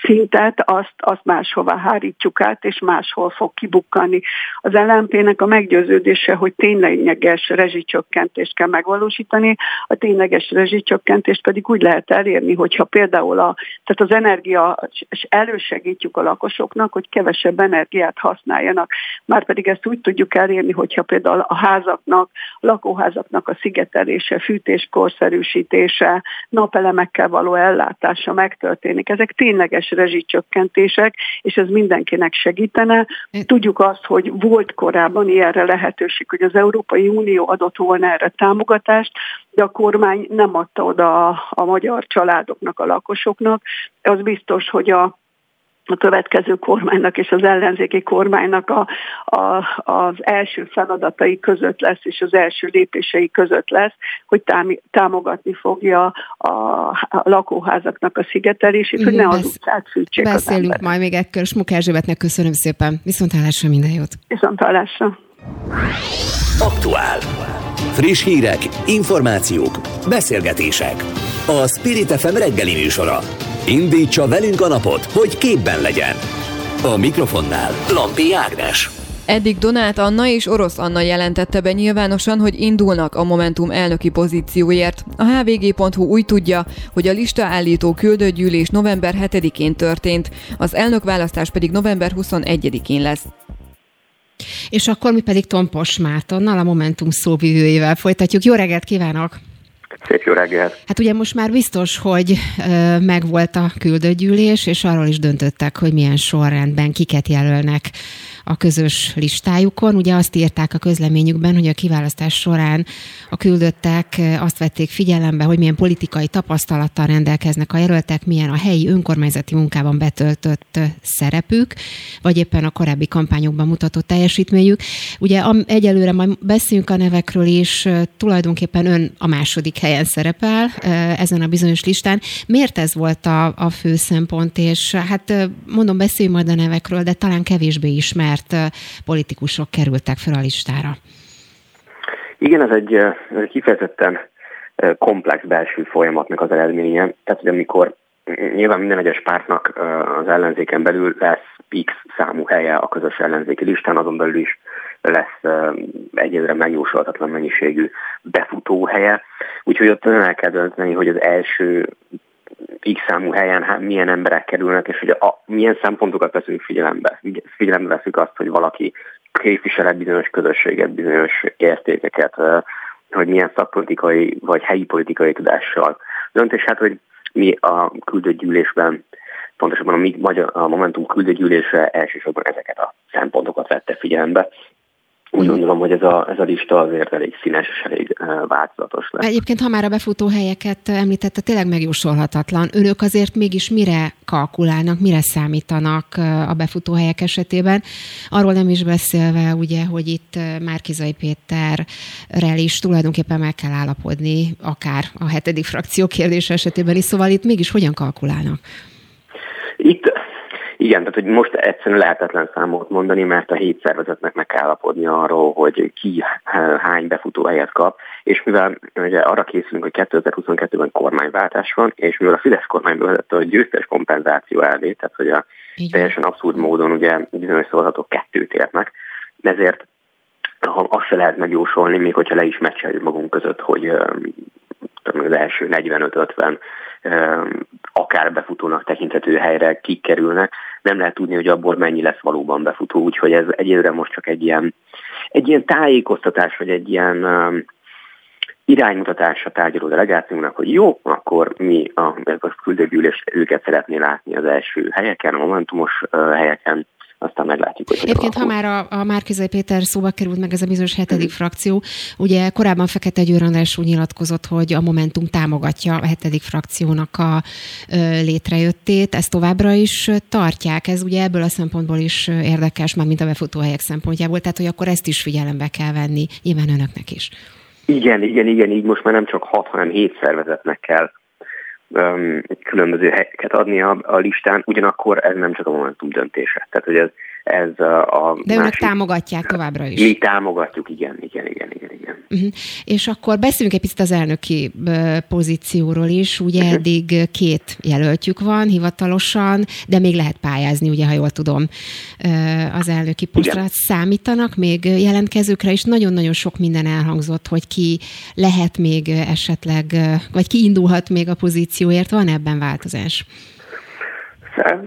szintet, azt, azt máshova hárítsuk át, és máshol fog kibukkani. Az LMP-nek a meggyőződése, hogy tényleges rezsicsökkentést kell megvalósítani, a tényleges rezsicsökkentést pedig úgy lehet elérni, hogyha például a, tehát az energia, és elősegítjük a lakosoknak, hogy kevesebb energiát használjanak. Már pedig ezt úgy tudjuk elérni, hogyha például a házaknak, a lakóházaknak a szigetelése, fűtéskorszerűsítése, napelemekkel való ellátása megtörténik. Ezek tényleges rezsicsökkentések, és ez mindenkinek segítene. Tudjuk azt, hogy volt korábban ilyenre lehetőség, hogy az Európai Unió adott volna erre támogatást, de a kormány nem adta oda a, a magyar családoknak, a lakosoknak. Az biztos, hogy a a következő kormánynak és az ellenzéki kormánynak a, a, az első feladatai között lesz, és az első lépései között lesz, hogy támogatni fogja a, a lakóházaknak a szigetelését, hogy ne az utcát fűtsék Beszélünk az majd még ekkor, Smuk Erzsébetnek köszönöm szépen. Viszontlátásra minden jót. Viszontlátásra. Aktuál. Friss hírek, információk, beszélgetések. A Spirit FM reggeli műsora. Indítsa velünk a napot, hogy képben legyen. A mikrofonnál Lampi Ágnes. Eddig Donát Anna és Orosz Anna jelentette be nyilvánosan, hogy indulnak a Momentum elnöki pozícióért. A hvg.hu úgy tudja, hogy a lista állító küldőgyűlés november 7-én történt, az elnökválasztás pedig november 21-én lesz. És akkor mi pedig Tompos Mártonnal, a Momentum szóvivőjével folytatjuk. Jó reggelt kívánok! Szép jó reggelt! Hát ugye most már biztos, hogy megvolt a küldőgyűlés, és arról is döntöttek, hogy milyen sorrendben kiket jelölnek a közös listájukon. Ugye azt írták a közleményükben, hogy a kiválasztás során a küldöttek azt vették figyelembe, hogy milyen politikai tapasztalattal rendelkeznek a jelöltek, milyen a helyi önkormányzati munkában betöltött szerepük, vagy éppen a korábbi kampányokban mutatott teljesítményük. Ugye egyelőre majd beszéljünk a nevekről is, tulajdonképpen ön a második helyen szerepel ezen a bizonyos listán. Miért ez volt a, a fő szempont, és hát mondom, beszéljünk majd a nevekről, de talán kevésbé ismer ismert politikusok kerültek fel a listára. Igen, ez egy, ez egy kifejezetten komplex belső folyamatnak az eredménye. Tehát, hogy amikor nyilván minden egyes pártnak az ellenzéken belül lesz X számú helye a közös ellenzéki listán, azon belül is lesz egyedre megjósolhatatlan mennyiségű befutó helye. Úgyhogy ott el kell dönteni, hogy az első X számú helyen hát milyen emberek kerülnek, és hogy a, milyen szempontokat veszünk figyelembe. Figyelembe veszünk azt, hogy valaki képvisel bizonyos közösséget, bizonyos értékeket, hogy milyen szakpolitikai vagy helyi politikai tudással döntés. Hát, hogy mi a küldött gyűlésben, pontosabban a, mi, magyar, a Momentum küldött elsősorban ezeket a szempontokat vette figyelembe, úgy gondolom, hogy ez a, ez a lista azért elég színes és elég változatos lesz. Egyébként, ha már a befutó helyeket említette, tényleg megjósolhatatlan. Önök azért mégis mire kalkulálnak, mire számítanak a befutó helyek esetében? Arról nem is beszélve, ugye, hogy itt Márkizai Péterrel is tulajdonképpen meg kell állapodni, akár a hetedik frakció kérdése esetében is, szóval itt mégis hogyan kalkulálnak? Itt igen, tehát hogy most egyszerűen lehetetlen számot mondani, mert a hét szervezetnek meg kell állapodni arról, hogy ki hány befutó helyet kap, és mivel ugye arra készülünk, hogy 2022-ben kormányváltás van, és mivel a Fidesz kormány bevezette a győztes kompenzáció elvét, tehát hogy a Igen. teljesen abszurd módon ugye bizonyos szavazatok kettőt érnek, ezért azt se lehet megjósolni, még hogyha le is meccseljük magunk között, hogy az első 45-50 akár befutónak tekinthető helyre kikerülnek, nem lehet tudni, hogy abból mennyi lesz valóban befutó, úgyhogy ez egyelőre most csak egy ilyen, egy ilyen tájékoztatás, vagy egy ilyen iránymutatás a tárgyaló delegációnak, hogy jó, akkor mi a, a küldőgyűlés őket szeretné látni az első helyeken, a momentumos helyeken, aztán meglátjuk, hogy Egyébként, ha már a, a Márkizai Péter szóba került meg ez a bizonyos hetedik frakció, ugye korábban Fekete Győr András úgy nyilatkozott, hogy a Momentum támogatja a hetedik frakciónak a ö, létrejöttét, ezt továbbra is tartják, ez ugye ebből a szempontból is érdekes, már mint a befutóhelyek szempontjából, tehát hogy akkor ezt is figyelembe kell venni, nyilván önöknek is. Igen, igen, igen, így most már nem csak hat, hanem hét szervezetnek kell különböző helyeket adni a, a listán, ugyanakkor ez nem csak a Momentum döntése. Tehát, hogy ez, ez a, a De másik, önök támogatják továbbra is. Mi támogatjuk, igen, igen, igen, igen. igen. Uh-huh. És akkor beszéljünk egy picit az elnöki pozícióról is. Ugye uh-huh. eddig két jelöltjük van hivatalosan, de még lehet pályázni, ugye, ha jól tudom, az elnöki posztra. Számítanak még jelentkezőkre, és nagyon-nagyon sok minden elhangzott, hogy ki lehet még esetleg, vagy ki indulhat még a pozícióért. Van ebben változás?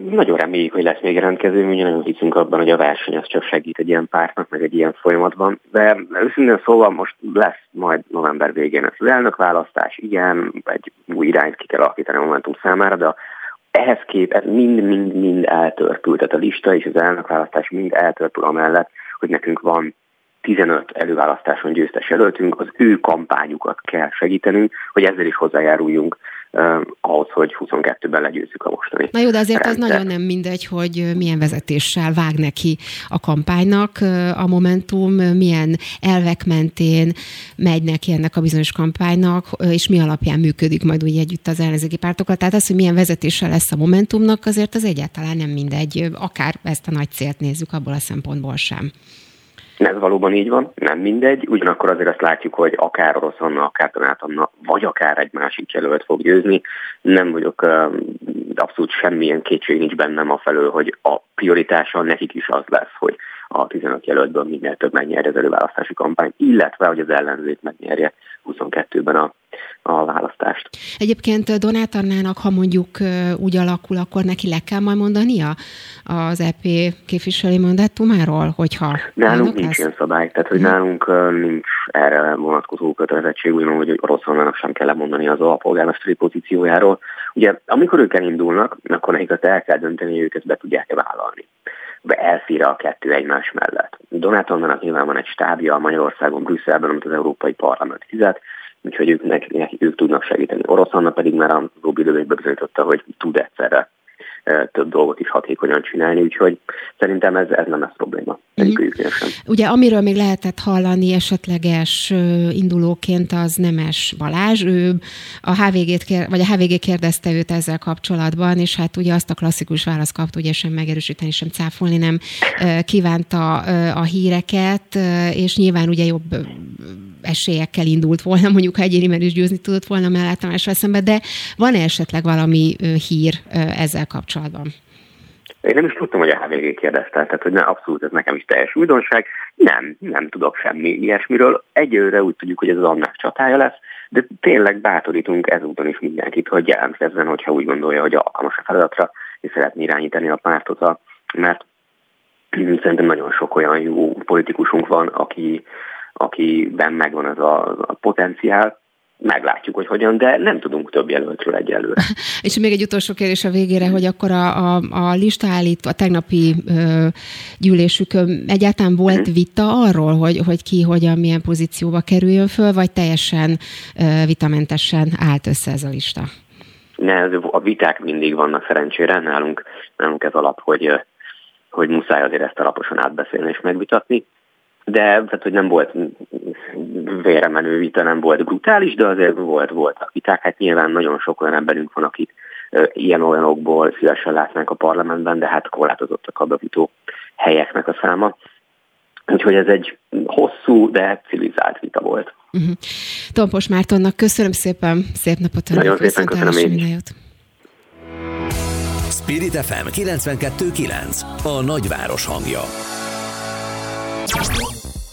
Nagyon reméljük, hogy lesz még jelentkező, mi nagyon hiszünk abban, hogy a verseny az csak segít egy ilyen pártnak, meg egy ilyen folyamatban. De őszintén szóval most lesz majd november végén ez az elnökválasztás, igen, egy új irányt ki kell alakítani a Momentum számára, de ehhez kép ez mind-mind-mind eltörpült, tehát a lista és az elnökválasztás mind eltörpül amellett, hogy nekünk van 15 előválasztáson győztes jelöltünk, az ő kampányukat kell segítenünk, hogy ezzel is hozzájáruljunk ahhoz, hogy 22-ben legyőzzük a mostani. Na jó, de azért rendszer. az nagyon nem mindegy, hogy milyen vezetéssel vág neki a kampánynak a Momentum, milyen elvek mentén megy neki ennek a bizonyos kampánynak, és mi alapján működik majd úgy együtt az ellenzéki pártokkal. Tehát az, hogy milyen vezetéssel lesz a Momentumnak, azért az egyáltalán nem mindegy, akár ezt a nagy célt nézzük, abból a szempontból sem. Ez valóban így van, nem mindegy, ugyanakkor azért azt látjuk, hogy akár Orosz Anna, akár Donát Anna, vagy akár egy másik jelölt fog győzni. Nem vagyok, abszolút semmilyen kétség nincs bennem a felől, hogy a prioritása nekik is az lesz, hogy a 15 jelöltből minél több megnyerje az előválasztási kampány, illetve hogy az ellenzék megnyerje 22-ben a, a választást. Egyébként Donát Annának, ha mondjuk úgy alakul, akkor neki le kell majd mondania az EP képviselői mandátumáról, hogyha Nálunk nincs lesz? ilyen szabály, tehát hogy hmm. nálunk nincs erre vonatkozó kötelezettség, ugyanúgy, hogy Orosz Annának sem kell lemondani az alpolgármesteri pozíciójáról. Ugye, amikor ők elindulnak, akkor nekik el kell dönteni, hogy ők ezt be tudják-e vállalni elfér a kettő egymás mellett. Donát Annának nyilván van egy stábja Magyarországon, Brüsszelben, amit az Európai Parlament fizet, úgyhogy ők, nekik ők tudnak segíteni. Orosz Anna pedig már a utóbbi időkben bizonyította, hogy tud egyszerre több dolgot is hatékonyan csinálni, úgyhogy szerintem ez, ez nem lesz probléma. Mm. Ugye amiről még lehetett hallani esetleges indulóként az Nemes Balázs, ő a HVG-t kér, vagy a HVG kérdezte őt ezzel kapcsolatban, és hát ugye azt a klasszikus választ kapta, ugye sem megerősíteni, sem cáfolni nem kívánta a híreket, és nyilván ugye jobb esélyekkel indult volna, mondjuk ha egyéniben is győzni tudott volna mellettámással szemben, de van -e esetleg valami hír ezzel kapcsolatban? Én nem is tudtam, hogy a HVG kérdezte, tehát hogy ne, abszolút ez nekem is teljes újdonság. Nem, nem tudok semmi ilyesmiről. Egyelőre úgy tudjuk, hogy ez az annak csatája lesz, de tényleg bátorítunk ezúton is mindenkit, hogy jelentkezzen, hogyha úgy gondolja, hogy alkalmas a feladatra, és szeretné irányítani a pártot, mert szerintem nagyon sok olyan jó politikusunk van, aki, akiben megvan ez a, a potenciál, meglátjuk, hogy hogyan, de nem tudunk több jelöltről egyelőre. És még egy utolsó kérdés a végére, hogy akkor a, a, a állít, a tegnapi ö, gyűlésükön egyáltalán volt hmm. vita arról, hogy, hogy ki hogyan, milyen pozícióba kerüljön föl, vagy teljesen ö, vitamentesen állt össze ez a lista? Ne, a viták mindig vannak szerencsére, nálunk, nálunk ez alap, hogy, hogy muszáj azért ezt alaposan átbeszélni és megvitatni de tehát, hogy nem volt véremenő vita, nem volt brutális, de azért volt, voltak viták. Hát nyilván nagyon sok olyan emberünk van, akik ilyen olyanokból szívesen látnánk a parlamentben, de hát korlátozottak a bevutó helyeknek a száma. Úgyhogy ez egy hosszú, de civilizált vita volt. Uh-huh. Tompos Mártonnak köszönöm szépen, szép napot önök. Nagyon szépen köszönöm én Spirit FM 92.9 A nagyváros hangja.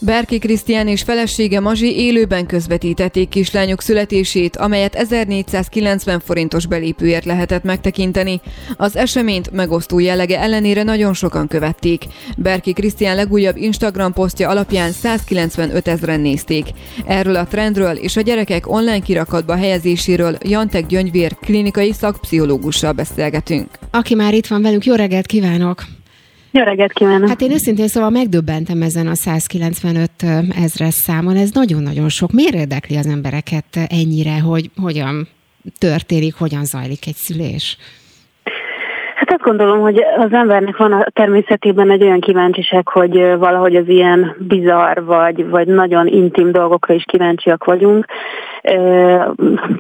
Berki Krisztián és felesége Mazsi élőben közvetítették kislányok születését, amelyet 1490 forintos belépőért lehetett megtekinteni. Az eseményt megosztó jellege ellenére nagyon sokan követték. Berki Krisztián legújabb Instagram posztja alapján 195 ezeren nézték. Erről a trendről és a gyerekek online kirakatba helyezéséről Jantek Gyöngyvér klinikai szakpszichológussal beszélgetünk. Aki már itt van velünk, jó reggelt kívánok! Jó reggelt kívánok! Hát én őszintén szóval megdöbbentem ezen a 195 ezres számon, ez nagyon-nagyon sok. Miért érdekli az embereket ennyire, hogy hogyan történik, hogyan zajlik egy szülés? Gondolom, hogy az embernek van a természetében egy olyan kíváncsiság, hogy valahogy az ilyen bizarr vagy, vagy nagyon intim dolgokra is kíváncsiak vagyunk.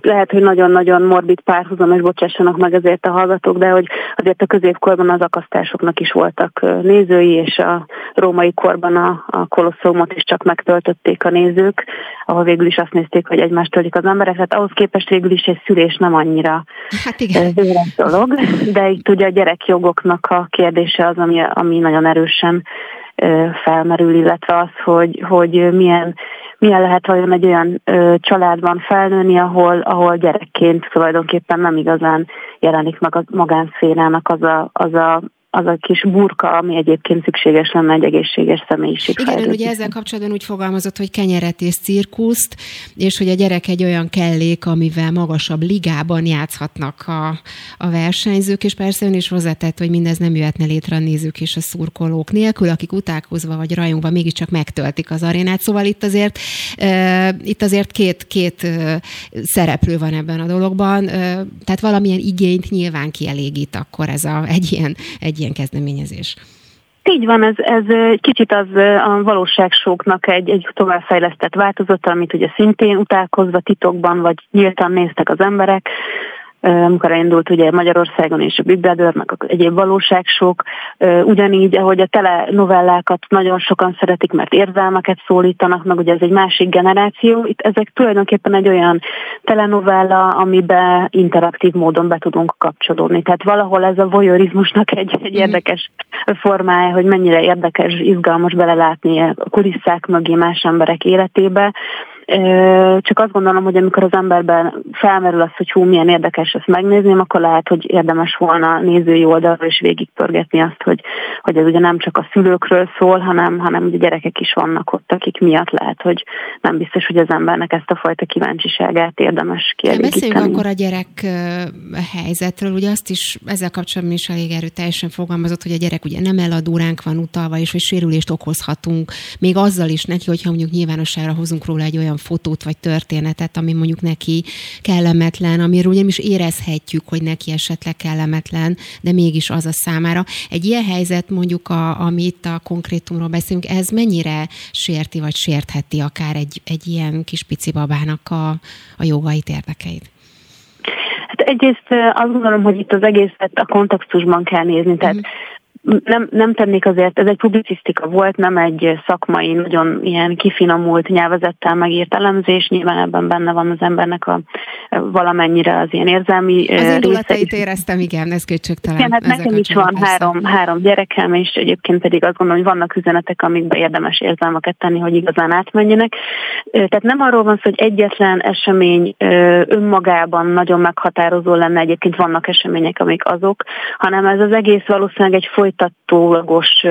Lehet, hogy nagyon-nagyon morbid párhuzam, és bocsássanak meg ezért a hallgatók, de hogy azért a középkorban az akasztásoknak is voltak nézői, és a római korban a, a kolosszumot is csak megtöltötték a nézők, ahol végül is azt nézték, hogy egymást tölik az emberek. Hát ahhoz képest végül is egy szülés nem annyira hát igen. dolog, de itt ugye a gyerekjogoknak a kérdése az, ami, ami nagyon erősen felmerül, illetve az, hogy, hogy milyen, milyen lehet vajon egy olyan családban felnőni, ahol, ahol gyerekként tulajdonképpen nem igazán jelenik meg a magánszférának az a, az a az a kis burka, ami egyébként szükséges lenne egy egészséges személyiség. Igen, ugye ezzel kapcsolatban úgy fogalmazott, hogy kenyeret és cirkuszt, és hogy a gyerek egy olyan kellék, amivel magasabb ligában játszhatnak a, a versenyzők, és persze ön is hozzátett, hogy mindez nem jöhetne létre a nézők és a szurkolók nélkül, akik utálkozva vagy rajongva mégiscsak megtöltik az arénát. Szóval itt azért, e, itt azért két, két e, szereplő van ebben a dologban, e, tehát valamilyen igényt nyilván kielégít akkor ez a, egy ilyen, egy ilyen ilyen kezdeményezés. Így van, ez, ez kicsit az a valóságsóknak egy, egy továbbfejlesztett változata, amit ugye szintén utálkozva titokban vagy nyíltan néztek az emberek, amikor elindult ugye Magyarországon és a Big Brother, meg egyéb valóságsok, ugyanígy, ahogy a telenovellákat nagyon sokan szeretik, mert érzelmeket szólítanak, meg ugye ez egy másik generáció, itt ezek tulajdonképpen egy olyan telenovella, amiben interaktív módon be tudunk kapcsolódni. Tehát valahol ez a voyeurizmusnak egy, egy mm. érdekes formája, hogy mennyire érdekes, izgalmas belelátni a kulisszák mögé más emberek életébe, csak azt gondolom, hogy amikor az emberben felmerül az, hogy hú, milyen érdekes ezt megnézni, akkor lehet, hogy érdemes volna nézői oldalról is végigpörgetni azt, hogy, hogy ez ugye nem csak a szülőkről szól, hanem, hanem ugye gyerekek is vannak ott, akik miatt lehet, hogy nem biztos, hogy az embernek ezt a fajta kíváncsiságát érdemes kielégíteni. Beszéljünk akkor a gyerek helyzetről. Ugye azt is ezzel kapcsolatban is elég erőteljesen fogalmazott, hogy a gyerek ugye nem eladó ránk van utalva, és hogy sérülést okozhatunk, még azzal is neki, hogyha mondjuk nyilvánosságra hozunk róla egy olyan olyan fotót vagy történetet, ami mondjuk neki kellemetlen, amiről ugyanis érezhetjük, hogy neki esetleg kellemetlen, de mégis az a számára. Egy ilyen helyzet mondjuk, a, amit a konkrétumról beszélünk, ez mennyire sérti vagy sértheti akár egy, egy ilyen kis pici babának a, a jogait, érdekeit? Hát egyrészt azt gondolom, hogy itt az egészet a kontextusban kell nézni, tehát uh-huh nem, nem tennék azért, ez egy publicisztika volt, nem egy szakmai, nagyon ilyen kifinomult nyelvezettel megírt elemzés, nyilván ebben benne van az embernek a valamennyire az ilyen érzelmi Az indulatait éreztem, igen, ez kétségtelen. Igen, hát nekem is van három, három gyerekem, és egyébként pedig azt gondolom, hogy vannak üzenetek, amikbe érdemes érzelmeket tenni, hogy igazán átmenjenek. Tehát nem arról van szó, hogy egyetlen esemény önmagában nagyon meghatározó lenne, egyébként vannak események, amik azok, hanem ez az egész valószínűleg egy folyt folytatólagos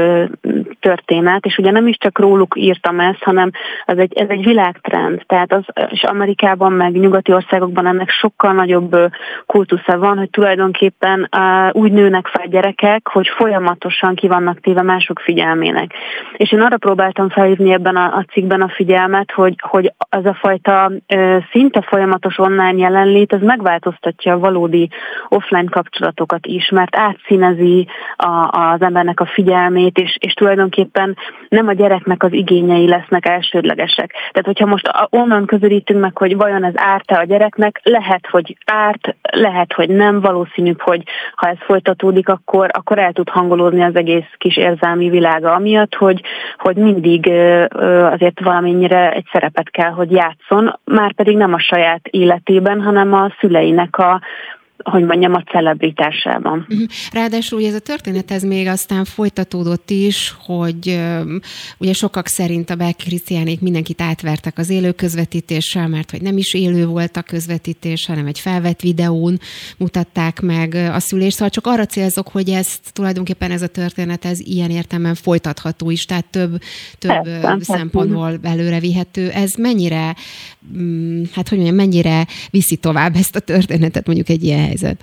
történet, és ugye nem is csak róluk írtam ezt, hanem ez egy, ez egy világtrend, tehát az, és Amerikában meg nyugati országokban ennek sokkal nagyobb kultusza van, hogy tulajdonképpen úgy nőnek fel gyerekek, hogy folyamatosan ki vannak téve mások figyelmének. És én arra próbáltam felhívni ebben a, a cikkben a figyelmet, hogy, hogy az a fajta szinte folyamatos online jelenlét, az megváltoztatja a valódi offline kapcsolatokat is, mert átszínezi a, a az embernek a figyelmét, és, és tulajdonképpen nem a gyereknek az igényei lesznek elsődlegesek. Tehát, hogyha most onnan közelítünk meg, hogy vajon ez árt-e a gyereknek, lehet, hogy árt, lehet, hogy nem, valószínűbb, hogy ha ez folytatódik, akkor, akkor el tud hangolódni az egész kis érzelmi világa, amiatt, hogy, hogy mindig azért valamennyire egy szerepet kell, hogy játszon, már pedig nem a saját életében, hanem a szüleinek a, hogy mondjam, a celebritásában. Uh-huh. Ráadásul ugye ez a történet ez még aztán folytatódott is, hogy ugye sokak szerint a Belki Krisztiánék mindenkit átvertek az élő közvetítéssel, mert hogy nem is élő volt a közvetítés, hanem egy felvett videón mutatták meg a szülést. Szóval csak arra célzok, hogy ezt tulajdonképpen ez a történet ez ilyen értelemben folytatható is, tehát több, több Persze, szempontból előre vihető. Ez mennyire, mm, hát hogy mondjam, mennyire viszi tovább ezt a történetet mondjuk egy ilyen helyzet?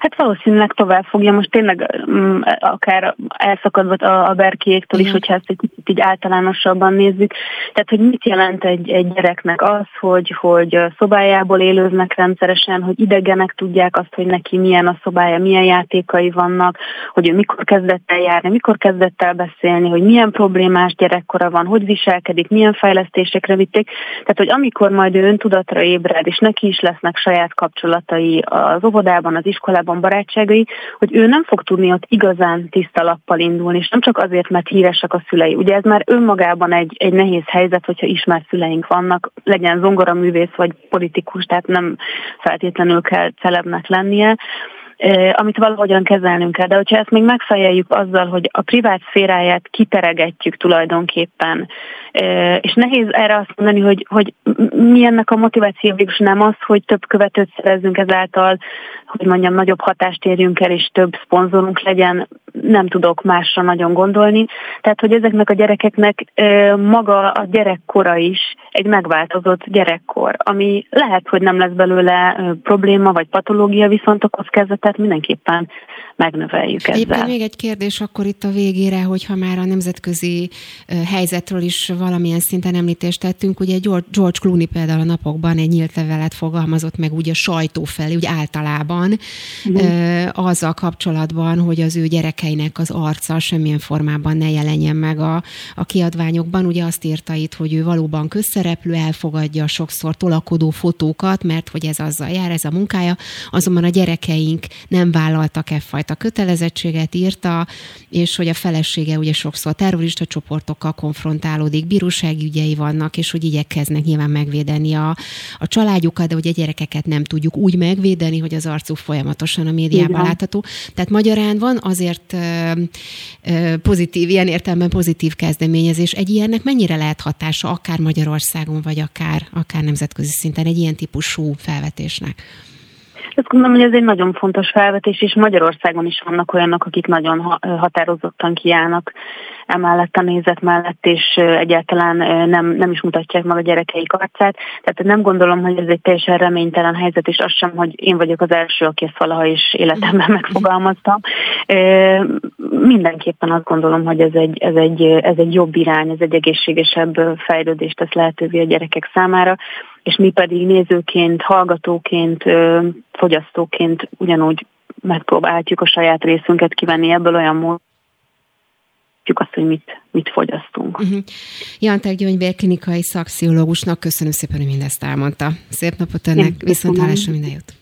Hát valószínűleg tovább fogja. Most tényleg um, akár elszakadva a, a berkiéktől is, hogyha ezt egy kicsit így általánosabban nézzük. Tehát, hogy mit jelent egy, egy gyereknek az, hogy, hogy szobájából élőznek rendszeresen, hogy idegenek tudják azt, hogy neki milyen a szobája, milyen játékai vannak, hogy ő mikor kezdett el járni, mikor kezdett el beszélni, hogy milyen problémás gyerekkora van, hogy viselkedik, milyen fejlesztésekre vitték. Tehát, hogy amikor majd ő öntudatra ébred, és neki is lesznek saját kapcsolatai az óvodában, az iskolában, korábban barátságai, hogy ő nem fog tudni ott igazán tiszta lappal indulni, és nem csak azért, mert híresek a szülei. Ugye ez már önmagában egy, egy nehéz helyzet, hogyha ismert szüleink vannak, legyen zongoraművész vagy politikus, tehát nem feltétlenül kell celebnek lennie, amit valahogyan kezelnünk kell. De hogyha ezt még megfejeljük azzal, hogy a privát szféráját kiteregetjük tulajdonképpen, és nehéz erre azt mondani, hogy, hogy mi ennek a motiváció végül nem az, hogy több követőt szerezzünk ezáltal, hogy mondjam, nagyobb hatást érjünk el, és több szponzorunk legyen, nem tudok másra nagyon gondolni. Tehát, hogy ezeknek a gyerekeknek maga a gyerekkora is egy megváltozott gyerekkor, ami lehet, hogy nem lesz belőle probléma vagy patológia, viszont a kockázatot mindenképpen megnöveljük ezzel. Éppen még egy kérdés akkor itt a végére, hogyha már a nemzetközi helyzetről is valamilyen szinten említést tettünk, ugye George Clooney például a napokban egy nyílt levelet fogalmazott meg úgy a sajtó felé, úgy általában, uh-huh. azzal kapcsolatban, hogy az ő gyerekeinek az arca semmilyen formában ne jelenjen meg a, a kiadványokban. Ugye azt írta itt, hogy ő valóban közszereplő, elfogadja sokszor tolakodó fotókat, mert hogy ez azzal jár, ez a munkája, azonban a gyerekeink nem vállaltak e fajta kötelezettséget, írta, és hogy a felesége ugye sokszor terrorista csoportokkal konfrontálódik, bírósági ügyei vannak, és hogy igyekeznek nyilván megvédeni a, a családjukat, de hogy a gyerekeket nem tudjuk úgy megvédeni, hogy az arcuk folyamatosan a médiában látható. Tehát magyarán van azért ö, ö, pozitív, ilyen értelemben pozitív kezdeményezés. Egy ilyennek mennyire lehet hatása, akár Magyarországon, vagy akár, akár nemzetközi szinten egy ilyen típusú felvetésnek? Azt gondolom, hogy ez egy nagyon fontos felvetés, és Magyarországon is vannak olyanok, akik nagyon határozottan kiállnak emellett a nézet mellett, és egyáltalán nem, nem is mutatják meg a gyerekeik arcát. Tehát nem gondolom, hogy ez egy teljesen reménytelen helyzet, és az sem, hogy én vagyok az első, aki ezt valaha is életemben megfogalmaztam. Mindenképpen azt gondolom, hogy ez egy, ez egy, ez egy jobb irány, ez egy egészségesebb fejlődést tesz lehetővé a gyerekek számára és mi pedig nézőként, hallgatóként, fogyasztóként ugyanúgy megpróbáljuk a saját részünket kivenni ebből olyan módon, azt, hogy mit, mit fogyasztunk. Uh-huh. Jantek Gyöngy vérklinikai szakszpszichológusnak köszönöm szépen, hogy mindezt elmondta. Szép napot önnek, viszontlátásra minden jót.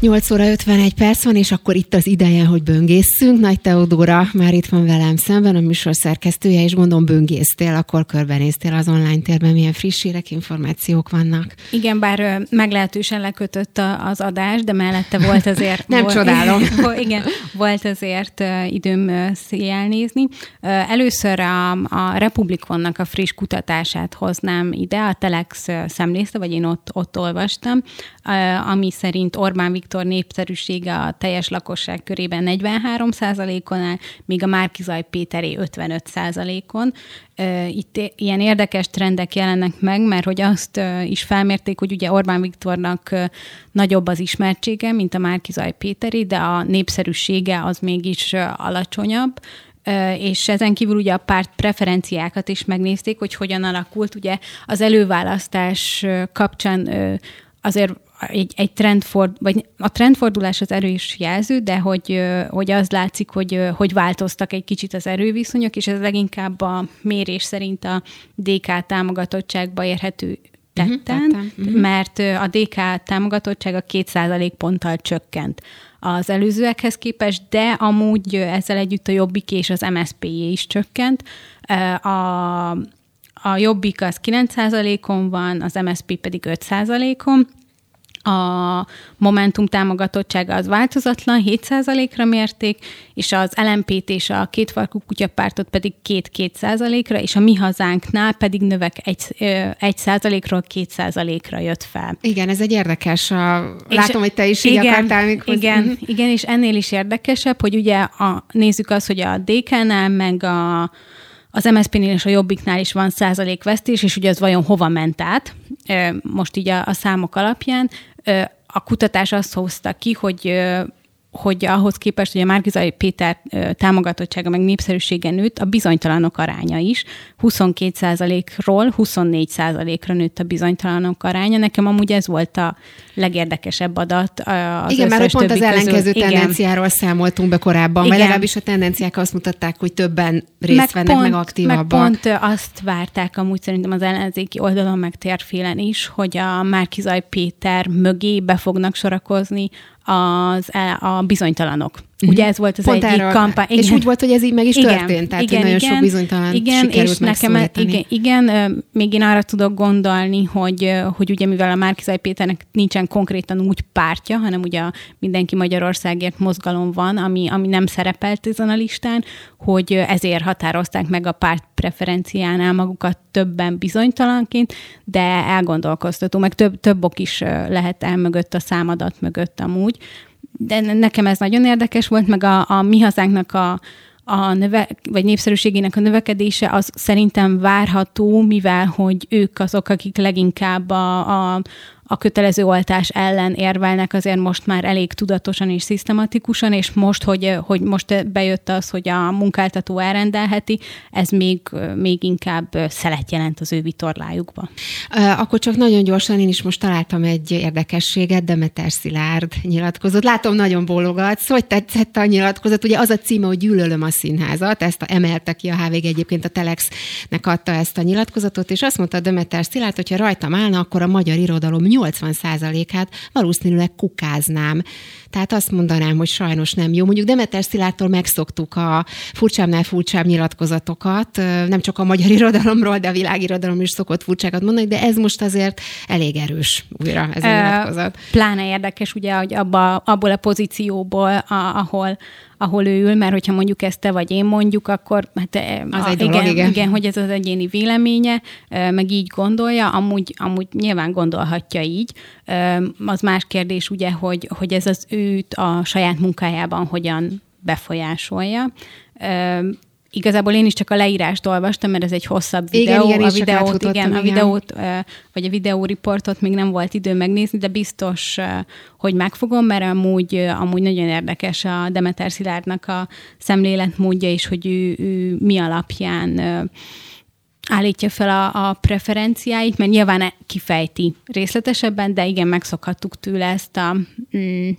8 óra 51 perc van, és akkor itt az ideje, hogy böngészünk. Nagy Teodóra már itt van velem szemben, a műsor szerkesztője, és gondolom böngésztél, akkor körbenéztél az online térben, milyen friss hírek, információk vannak. Igen, bár meglehetősen lekötött az adás, de mellette volt azért... Nem volt, csodálom. igen, volt azért időm széjjel nézni. Először a, a Republikonnak a friss kutatását hoznám ide, a Telex szemlészte, vagy én ott, ott olvastam, ami szerint Orbán Viktor Viktor népszerűsége a teljes lakosság körében 43 on áll, míg a Márkizaj Péteré 55 on Itt ilyen érdekes trendek jelennek meg, mert hogy azt is felmérték, hogy ugye Orbán Viktornak nagyobb az ismertsége, mint a Márkizaj Péteri, de a népszerűsége az mégis alacsonyabb, és ezen kívül ugye a párt preferenciákat is megnézték, hogy hogyan alakult. Ugye az előválasztás kapcsán azért egy, egy trendford, vagy a trendfordulás az erős jelző, de hogy, hogy az látszik, hogy, hogy változtak egy kicsit az erőviszonyok, és ez leginkább a mérés szerint a DK támogatottságba érhető tetten, uh-huh, uh-huh. mert a DK támogatottsága 2% ponttal csökkent az előzőekhez képest, de amúgy ezzel együtt a Jobbik és az MSZP is csökkent. A, a Jobbik az 9%-on van, az MSZP pedig 5%-on, a Momentum támogatottsága az változatlan, 7%-ra mérték, és az LMP-t és a kétfarkú kutyapártot pedig 2-2%-ra, és a mi hazánknál pedig növek 1%-ról 2%-ra jött fel. Igen, ez egy érdekes. A... Látom, hogy te is igen, így akartál még hozzá. Igen, mhm. igen, és ennél is érdekesebb, hogy ugye a, nézzük azt, hogy a DK-nál, meg a az MSZP-nél és a Jobbiknál is van százalék vesztés, és ugye az vajon hova ment át, most így a, a számok alapján. A kutatás azt hozta ki, hogy hogy ahhoz képest, hogy a Márkizai Péter támogatottsága meg népszerűsége nőtt, a bizonytalanok aránya is. 22%-ról 24%-ra nőtt a bizonytalanok aránya. Nekem amúgy ez volt a legérdekesebb adat. Az Igen, mert pont az ellenkező közül. tendenciáról Igen. számoltunk be korábban, vagy legalábbis a tendenciák azt mutatták, hogy többen részt meg vennek, pont, meg aktívabbak. Meg pont azt várták amúgy szerintem az ellenzéki oldalon, meg térfélen is, hogy a Márkizaj Péter mögé be fognak sorakozni az, a bizonytalanok. Ugye ez volt az Pont egyik kampány. Igen. És úgy volt, hogy ez így meg is igen, történt, tehát igen, nagyon igen, sok bizonytalan igen, és nekem igen, igen, még én arra tudok gondolni, hogy, hogy ugye mivel a Márkizaj Péternek nincsen konkrétan úgy pártja, hanem ugye a Mindenki Magyarországért mozgalom van, ami, ami nem szerepelt ezen a listán, hogy ezért határozták meg a párt preferenciánál magukat többen bizonytalanként, de elgondolkoztató, meg több, több ok is lehet el mögött, a számadat mögött amúgy, de nekem ez nagyon érdekes volt, meg a, a mi hazánknak a, a növe, vagy népszerűségének a növekedése az szerintem várható, mivel hogy ők azok, akik leginkább a, a, a kötelező oltás ellen érvelnek azért most már elég tudatosan és szisztematikusan, és most, hogy, hogy most bejött az, hogy a munkáltató elrendelheti, ez még, még inkább szelet jelent az ő vitorlájukba. Akkor csak nagyon gyorsan én is most találtam egy érdekességet, Demeter Szilárd nyilatkozott. Látom, nagyon bólogatsz. Hogy tetszett a nyilatkozat? Ugye az a címe, hogy gyűlölöm a színházat, ezt a, emelte ki a HVG egyébként a Telexnek adta ezt a nyilatkozatot, és azt mondta Demeter Szilárd, hogyha rajtam állna, akkor a magyar irodalom 80%-át valószínűleg kukáznám. Tehát azt mondanám, hogy sajnos nem jó. Mondjuk Demeter Szilárdtól megszoktuk a furcsábbnál furcsább nyilatkozatokat, nem csak a magyar irodalomról, de a világirodalom is szokott furcsákat mondani, de ez most azért elég erős újra ez a nyilatkozat. Pláne érdekes, ugye, hogy abba, abból a pozícióból, a, ahol ahol ő ül, mert hogyha mondjuk ezt te vagy én mondjuk, akkor hát az a, egy igen, dolog, igen. igen, hogy ez az egyéni véleménye, meg így gondolja, amúgy, amúgy nyilván gondolhatja így. Az más kérdés ugye, hogy, hogy ez az őt a saját munkájában hogyan befolyásolja igazából én is csak a leírást olvastam, mert ez egy hosszabb videó. Igen, igen, a videót, igen, a videót, vagy a videóriportot még nem volt idő megnézni, de biztos, hogy megfogom, mert amúgy, amúgy nagyon érdekes a Demeter Szilárdnak a szemléletmódja is, hogy ő, ő mi alapján állítja fel a, a preferenciáit, mert nyilván kifejti részletesebben, de igen, megszokhattuk tőle ezt a... Mm,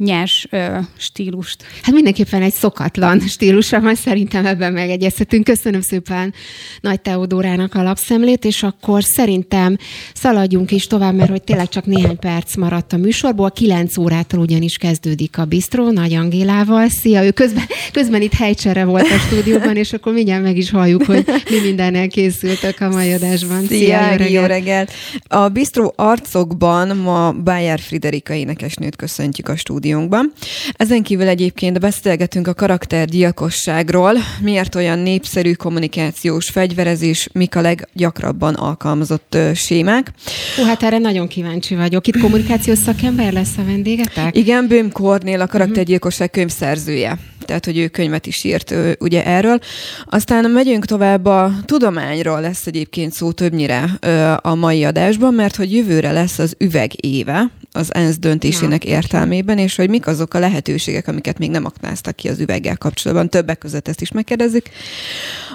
nyers ö, stílust. Hát mindenképpen egy szokatlan stílusra van, szerintem ebben megegyezhetünk. Köszönöm szépen Nagy Teodórának a lapszemlét, és akkor szerintem szaladjunk is tovább, mert hogy tényleg csak néhány perc maradt a műsorból. 9 órától ugyanis kezdődik a bistró Nagy Angélával. Szia, ő közben, közben itt helycsere volt a stúdióban, és akkor mindjárt meg is halljuk, hogy mi mindennel készültek a mai adásban. Szia, Szia jó, reggelt. jó reggelt! A bistró arcokban ma Bájár Friderika énekesnőt köszöntjük a stúdióban stúdiónkban. Ezen kívül egyébként beszélgetünk a karaktergyilkosságról, miért olyan népszerű kommunikációs fegyverezés, mik a leggyakrabban alkalmazott sémák. Hú, hát erre nagyon kíváncsi vagyok. Itt kommunikációs szakember lesz a vendégetek? Igen, Böhm Kornél a karaktergyilkosság könyvszerzője tehát hogy ő könyvet is írt ő, ugye erről. Aztán megyünk tovább a tudományról lesz egyébként szó többnyire ö, a mai adásban, mert hogy jövőre lesz az üveg éve, az ENSZ döntésének értelmében, és hogy mik azok a lehetőségek, amiket még nem aknáztak ki az üveggel kapcsolatban. Többek között ezt is megkérdezzük.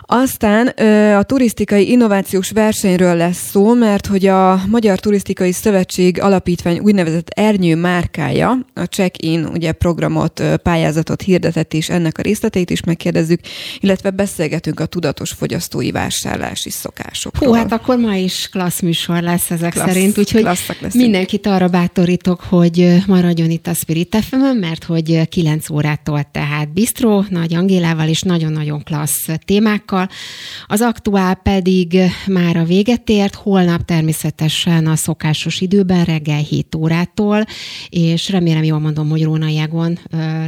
Aztán a turisztikai innovációs versenyről lesz szó, mert hogy a Magyar Turisztikai Szövetség Alapítvány úgynevezett Ernyő márkája a check-in ugye programot, pályázatot hirdetett, és ennek a részleteit is megkérdezzük, illetve beszélgetünk a tudatos fogyasztói vásárlási szokásokról. Hú, hát akkor ma is klassz műsor lesz ezek klassz, szerint, úgyhogy mindenkit arra bátorítok, hogy maradjon itt a Spirit fm mert hogy 9 órától tehát Bistro, Nagy Angélával és nagyon-nagyon klassz témákkal. Az aktuál pedig már a véget ért, holnap természetesen a szokásos időben reggel 7 órától, és remélem jól mondom, hogy Róna Jágon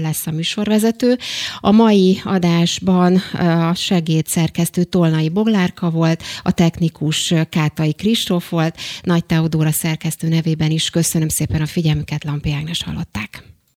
lesz a műsorvezető. A mai adásban a segédszerkesztő Tolnai Boglárka volt, a technikus Kátai Kristóf volt, Nagy Teodóra szerkesztő nevében is köszönöm szépen a figyelmüket, Lampi Ágnes hallották.